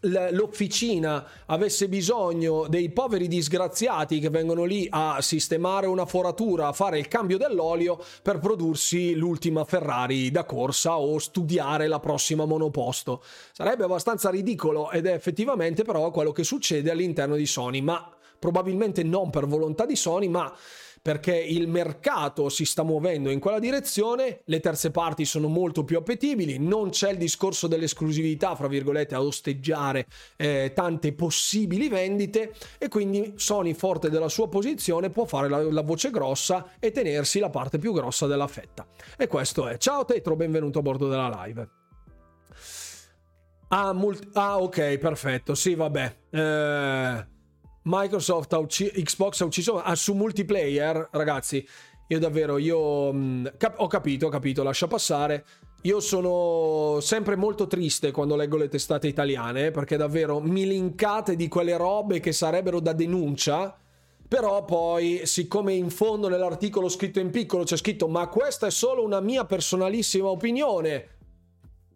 l'officina avesse bisogno dei poveri disgraziati che vengono lì a sistemare una foratura, a fare il cambio dell'olio per prodursi l'ultima Ferrari da corsa o studiare la prossima monoposto. Sarebbe abbastanza ridicolo ed è effettivamente però quello che succede all'interno di Sony, ma probabilmente non per volontà di Sony, ma perché il mercato si sta muovendo in quella direzione, le terze parti sono molto più appetibili, non c'è il discorso dell'esclusività, fra virgolette, a osteggiare eh, tante possibili vendite e quindi Sony, forte della sua posizione, può fare la, la, voce grossa e tenersi la parte più grossa della fetta. E questo è. Ciao Tetro, benvenuto a bordo della live. Ah, multi- ah ok, perfetto. Sì, vabbè. Eh Microsoft ha ucciso, Xbox ha ucciso, ah, su multiplayer, ragazzi, io davvero, io mm, cap- ho capito, ho capito, lascia passare. Io sono sempre molto triste quando leggo le testate italiane, perché davvero mi linkate di quelle robe che sarebbero da denuncia. Però poi, siccome in fondo nell'articolo scritto in piccolo c'è scritto ma questa è solo una mia personalissima opinione,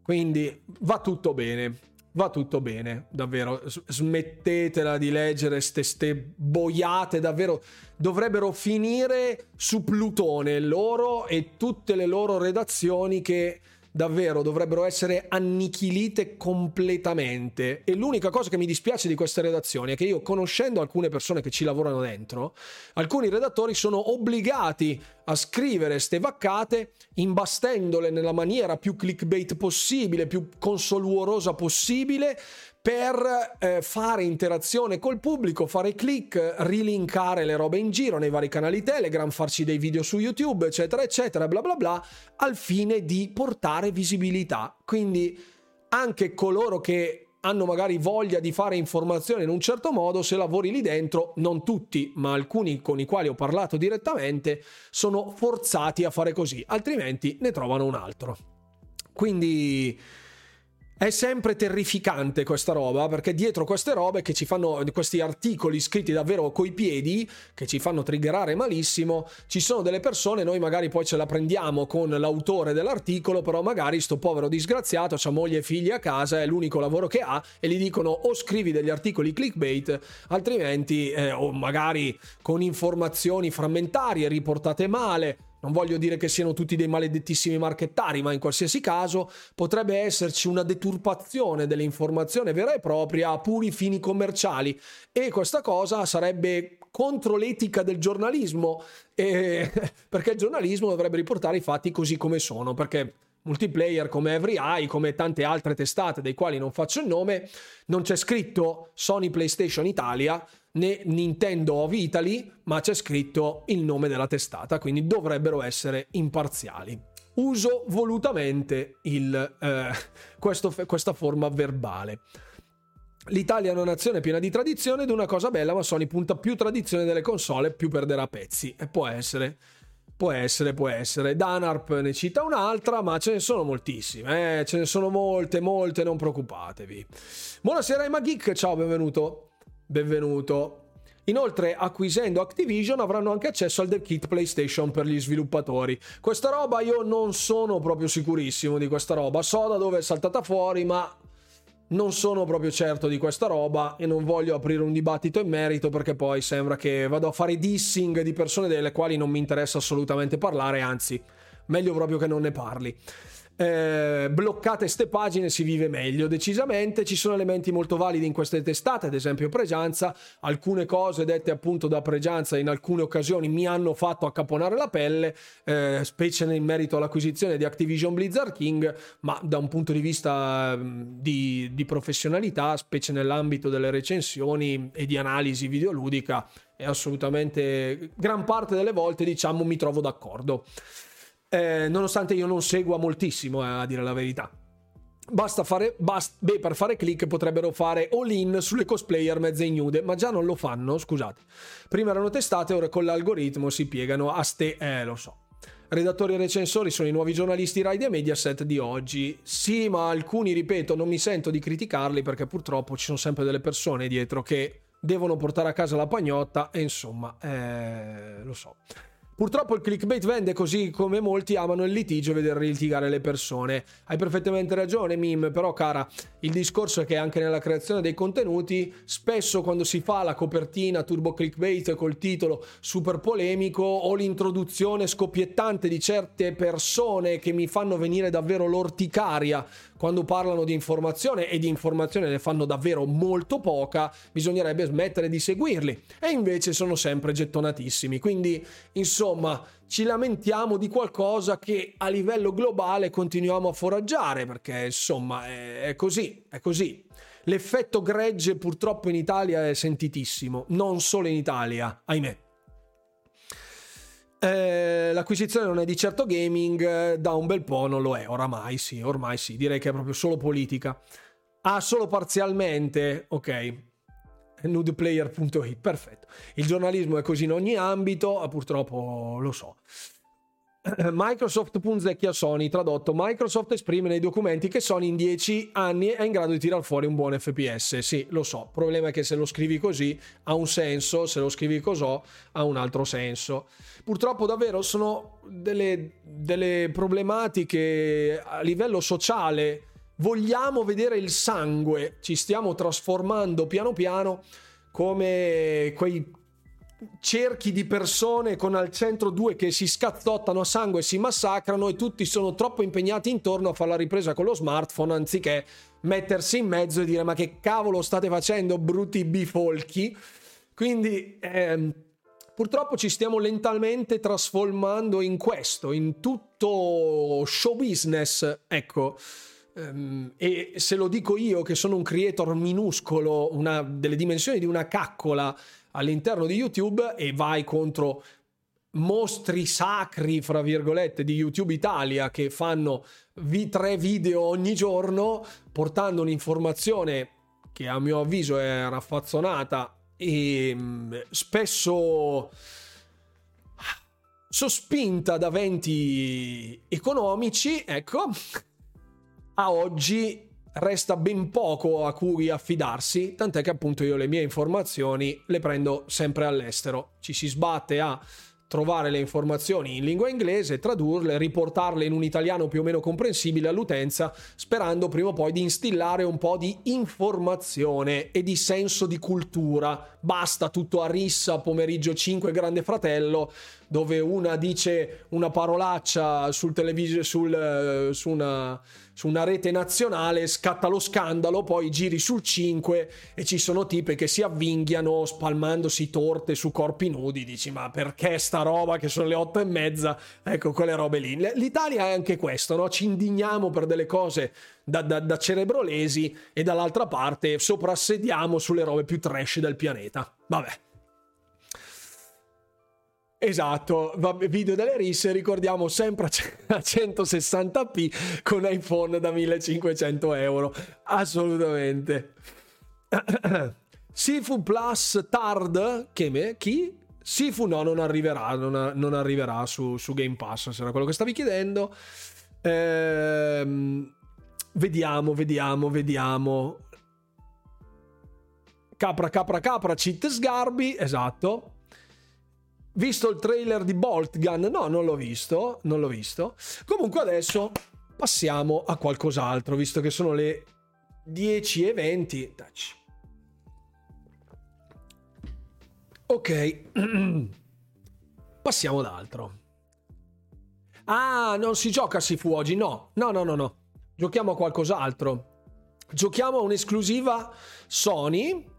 quindi va tutto bene va tutto bene, davvero. Smettetela di leggere ste, ste boiate, davvero. Dovrebbero finire su Plutone loro e tutte le loro redazioni che davvero dovrebbero essere annichilite completamente. E l'unica cosa che mi dispiace di queste redazioni è che io, conoscendo alcune persone che ci lavorano dentro, alcuni redattori sono obbligati a scrivere ste vaccate imbastendole nella maniera più clickbait possibile, più consoluorosa possibile per eh, fare interazione col pubblico, fare click, rilinkare le robe in giro nei vari canali Telegram, farci dei video su YouTube, eccetera, eccetera, bla bla bla, al fine di portare visibilità. Quindi anche coloro che hanno magari voglia di fare informazione in un certo modo, se lavori lì dentro, non tutti, ma alcuni con i quali ho parlato direttamente, sono forzati a fare così, altrimenti ne trovano un altro. Quindi è sempre terrificante questa roba, perché dietro queste robe che ci fanno, questi articoli scritti davvero coi piedi, che ci fanno triggerare malissimo, ci sono delle persone, noi magari poi ce la prendiamo con l'autore dell'articolo, però magari sto povero disgraziato ha moglie e figli a casa, è l'unico lavoro che ha, e gli dicono o scrivi degli articoli clickbait, altrimenti, eh, o magari con informazioni frammentarie, riportate male, non voglio dire che siano tutti dei maledettissimi marchettari, ma in qualsiasi caso potrebbe esserci una deturpazione dell'informazione vera e propria a puri fini commerciali. E questa cosa sarebbe contro l'etica del giornalismo, eh, perché il giornalismo dovrebbe riportare i fatti così come sono, perché multiplayer come Every Eye, come tante altre testate dei quali non faccio il nome, non c'è scritto Sony PlayStation Italia, né Nintendo of Italy, ma c'è scritto il nome della testata, quindi dovrebbero essere imparziali. Uso volutamente il, eh, questo, questa forma verbale. L'Italia è una nazione piena di tradizione ed una cosa bella, ma Sony punta più tradizione delle console, più perderà pezzi. E può essere. Può essere, può essere. Danarp ne cita un'altra, ma ce ne sono moltissime. Eh? Ce ne sono molte, molte, non preoccupatevi. Buonasera, Emma Geek. Ciao, benvenuto. Benvenuto. Inoltre, acquisendo Activision, avranno anche accesso al dev kit PlayStation per gli sviluppatori. Questa roba io non sono proprio sicurissimo di questa roba. So da dove è saltata fuori, ma non sono proprio certo di questa roba e non voglio aprire un dibattito in merito perché poi sembra che vado a fare dissing di persone delle quali non mi interessa assolutamente parlare, anzi, meglio proprio che non ne parli eh, bloccate ste pagine si vive meglio. Decisamente ci sono elementi molto validi in queste testate ad esempio Pregianza. Alcune cose dette appunto da Pregianza in alcune occasioni mi hanno fatto accaponare la pelle eh, specie in merito all'acquisizione di Activision Blizzard King ma da un punto di vista di, di professionalità specie nell'ambito delle recensioni e di analisi videoludica è assolutamente gran parte delle volte diciamo mi trovo d'accordo eh, nonostante io non segua moltissimo, eh, a dire la verità. Basta fare, bast- beh, per fare click potrebbero fare all-in sulle cosplayer mezze ignude, ma già non lo fanno, scusate. Prima erano testate, ora con l'algoritmo si piegano a ste... Eh, lo so. Redattori e recensori sono i nuovi giornalisti Rai e Mediaset di oggi. Sì, ma alcuni, ripeto, non mi sento di criticarli perché purtroppo ci sono sempre delle persone dietro che devono portare a casa la pagnotta e insomma, eh, lo so. Purtroppo il clickbait vende così come molti amano il litigio e vedere litigare le persone. Hai perfettamente ragione, Mim, però cara, il discorso è che anche nella creazione dei contenuti, spesso quando si fa la copertina turbo clickbait col titolo super polemico o l'introduzione scoppiettante di certe persone che mi fanno venire davvero l'orticaria quando parlano di informazione e di informazione ne fanno davvero molto poca, bisognerebbe smettere di seguirli. E invece sono sempre gettonatissimi. Quindi, insomma, ci lamentiamo di qualcosa che a livello globale continuiamo a foraggiare, perché insomma è, così, è così. L'effetto gregge purtroppo in Italia è sentitissimo, non solo in Italia, ahimè. Eh, l'acquisizione non è di certo gaming, da un bel po' non lo è, oramai sì, ormai sì, direi che è proprio solo politica. Ah, solo parzialmente, ok. Nudeplayer.it, perfetto. Il giornalismo è così in ogni ambito, purtroppo lo so. Microsoft punzecchia Sony, tradotto Microsoft esprime nei documenti che Sony in 10 anni è in grado di tirar fuori un buon FPS. Sì, lo so, il problema è che se lo scrivi così ha un senso, se lo scrivi così ha un altro senso. Purtroppo davvero sono delle, delle problematiche a livello sociale. Vogliamo vedere il sangue, ci stiamo trasformando piano piano come quei cerchi di persone con al centro due che si scazzottano a sangue e si massacrano e tutti sono troppo impegnati intorno a fare la ripresa con lo smartphone anziché mettersi in mezzo e dire ma che cavolo state facendo brutti bifolchi? Quindi ehm, purtroppo ci stiamo lentamente trasformando in questo in tutto show business ecco. Ehm, e se lo dico io che sono un creator minuscolo una, delle dimensioni di una caccola all'interno di YouTube e vai contro mostri sacri, fra virgolette, di YouTube Italia che fanno vi- tre video ogni giorno portando un'informazione che a mio avviso è raffazzonata e mm, spesso sospinta da venti economici, ecco, a oggi resta ben poco a cui affidarsi, tant'è che appunto io le mie informazioni le prendo sempre all'estero. Ci si sbatte a trovare le informazioni in lingua inglese, tradurle, riportarle in un italiano più o meno comprensibile all'utenza, sperando prima o poi di instillare un po' di informazione e di senso di cultura. Basta tutto a rissa, pomeriggio 5 Grande Fratello, dove una dice una parolaccia sul televisore, sul, eh, su una su una rete nazionale, scatta lo scandalo, poi giri sul 5 e ci sono tipe che si avvinghiano spalmandosi torte su corpi nudi, dici ma perché sta roba che sono le otto e mezza? Ecco, quelle robe lì. L'Italia è anche questo, no? Ci indigniamo per delle cose da, da, da cerebrolesi e dall'altra parte soprassediamo sulle robe più trash del pianeta. Vabbè. Esatto, video delle risse, ricordiamo sempre a 160p con iPhone da 1500 euro, assolutamente. Sifu Plus Tard, che me? Chi? Sifu no, non arriverà, non, non arriverà su, su, Game Pass, se era quello che stavi chiedendo. Ehm, vediamo, vediamo, vediamo. capra capra capra cheat sgarbi, esatto. Visto il trailer di Bolt Gun? No, non l'ho visto, non l'ho visto. Comunque adesso passiamo a qualcos'altro, visto che sono le 10 e 20. Touch. Ok, passiamo ad altro. Ah, non si gioca Sifu oggi, no, no, no, no, no. Giochiamo a qualcos'altro. Giochiamo a un'esclusiva Sony.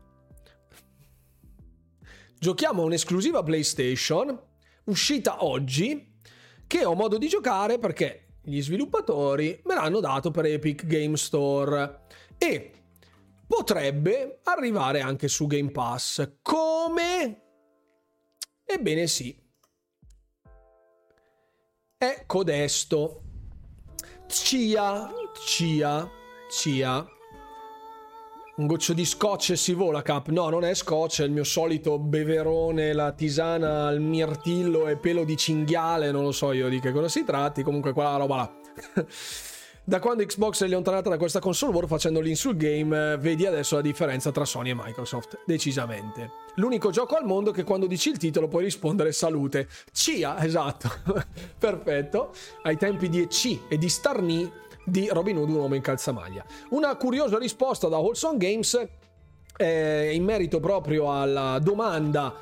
Giochiamo a un'esclusiva PlayStation uscita oggi che ho modo di giocare perché gli sviluppatori me l'hanno dato per Epic Game Store e potrebbe arrivare anche su Game Pass. Come? Ebbene sì. È codesto. Cia, cia, cia. Un goccio di scotch e si vola, Cap. No, non è scotch, è il mio solito beverone, la tisana al mirtillo e pelo di cinghiale. Non lo so io di che cosa si tratti. Comunque, quella roba là. da quando Xbox è allontanata da questa console war facendo l'insul game, vedi adesso la differenza tra Sony e Microsoft. Decisamente. L'unico gioco al mondo che quando dici il titolo puoi rispondere salute. CIA, esatto. Perfetto. Ai tempi di EC e di Starni di Robin Hood, un uomo in calzamaglia. Una curiosa risposta da Wholesome Games eh, in merito proprio alla domanda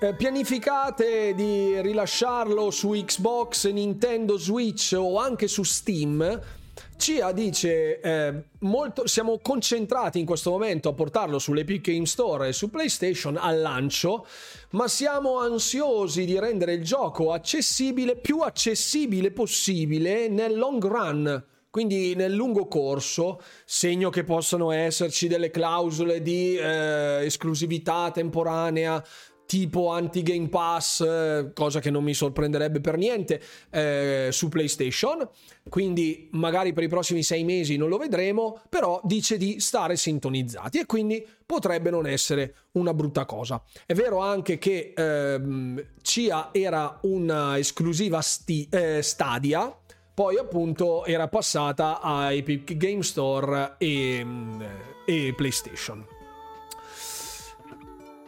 eh, pianificate di rilasciarlo su Xbox, Nintendo Switch o anche su Steam? CIA dice eh, molto, siamo concentrati in questo momento a portarlo sull'Epic Game Store e su PlayStation al lancio, ma siamo ansiosi di rendere il gioco accessibile, più accessibile possibile nel long run. Quindi nel lungo corso, segno che possono esserci delle clausole di eh, esclusività temporanea tipo anti-Game Pass, eh, cosa che non mi sorprenderebbe per niente, eh, su PlayStation. Quindi magari per i prossimi sei mesi non lo vedremo, però dice di stare sintonizzati e quindi potrebbe non essere una brutta cosa. È vero anche che ehm, CIA era una esclusiva sti- eh, Stadia, poi appunto era passata a Epic Game Store e, mm, e PlayStation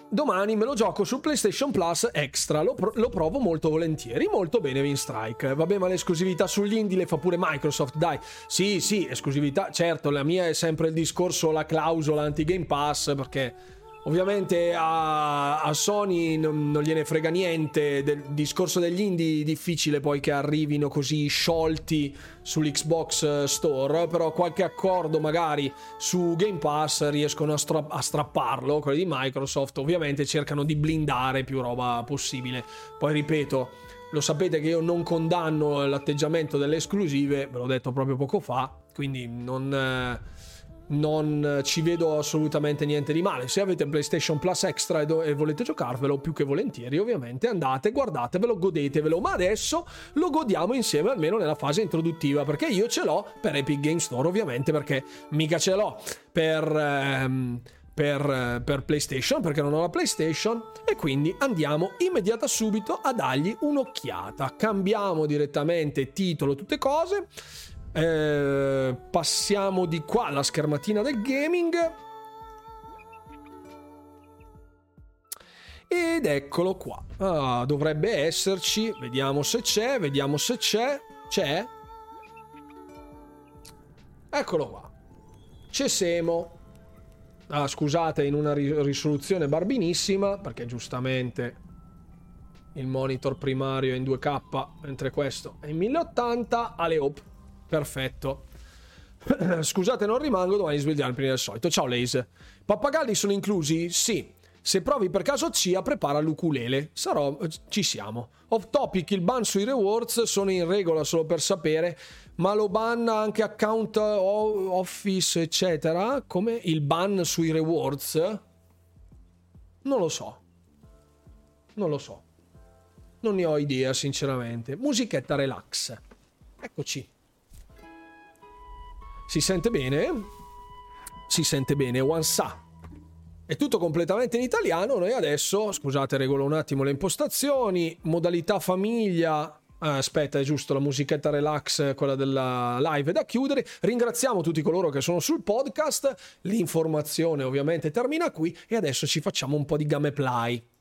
domani me lo gioco su PlayStation Plus Extra, lo, pro- lo provo molto volentieri, molto bene Win Strike. Vabbè, ma l'esclusività sugli indie le fa pure Microsoft, dai. Sì, sì, esclusività, certo, la mia è sempre il discorso, la clausola anti-Game Pass, perché Ovviamente a, a Sony non, non, gliene frega niente del discorso degli indie, difficile poi che arrivino così sciolti sull'Xbox Store, però qualche accordo magari su Game Pass riescono a, stra- a strapparlo, quelli di Microsoft ovviamente cercano di blindare più roba possibile. Poi ripeto, lo sapete che io non condanno l'atteggiamento delle esclusive, ve l'ho detto proprio poco fa, quindi non... Eh, non ci vedo assolutamente niente di male. Se avete PlayStation Plus Extra e, do- e, volete giocarvelo, più che volentieri, ovviamente andate, guardatevelo, godetevelo. Ma adesso lo godiamo insieme, almeno nella fase introduttiva, perché io ce l'ho per Epic Game Store, ovviamente, perché mica ce l'ho per. Ehm, per, per, PlayStation perché non ho la PlayStation e quindi andiamo immediata subito a dargli un'occhiata. Cambiamo direttamente titolo, tutte cose eh, passiamo di qua alla schermatina del gaming. Ed eccolo qua. Ah, dovrebbe esserci. Vediamo se c'è, vediamo se c'è. C'è? Eccolo qua. C'è Semo. Ah, scusate, in una risoluzione barbinissima, perché giustamente il monitor primario è in 2K, mentre questo è in 1080 alle op. Perfetto. Scusate, non rimango domani svegliarmi prima del solito. Ciao Lace. Pappagalli sono inclusi? Sì. Se provi per caso CIA, prepara l'ukulele. Sarò. Ci siamo. Off topic, il ban sui rewards sono in regola solo per sapere, ma lo ban anche account office, eccetera. Come il ban sui rewards? Non lo so. Non lo so. Non ne ho idea, sinceramente. Musichetta relax. Eccoci. Si sente bene? Si sente bene, one sa. È tutto completamente in italiano. Noi adesso, scusate, regolo un attimo le impostazioni. Modalità famiglia, aspetta, è giusto, la musichetta relax, quella della live da chiudere. Ringraziamo tutti coloro che sono sul podcast. L'informazione ovviamente termina qui e adesso ci facciamo un po' di gameplay.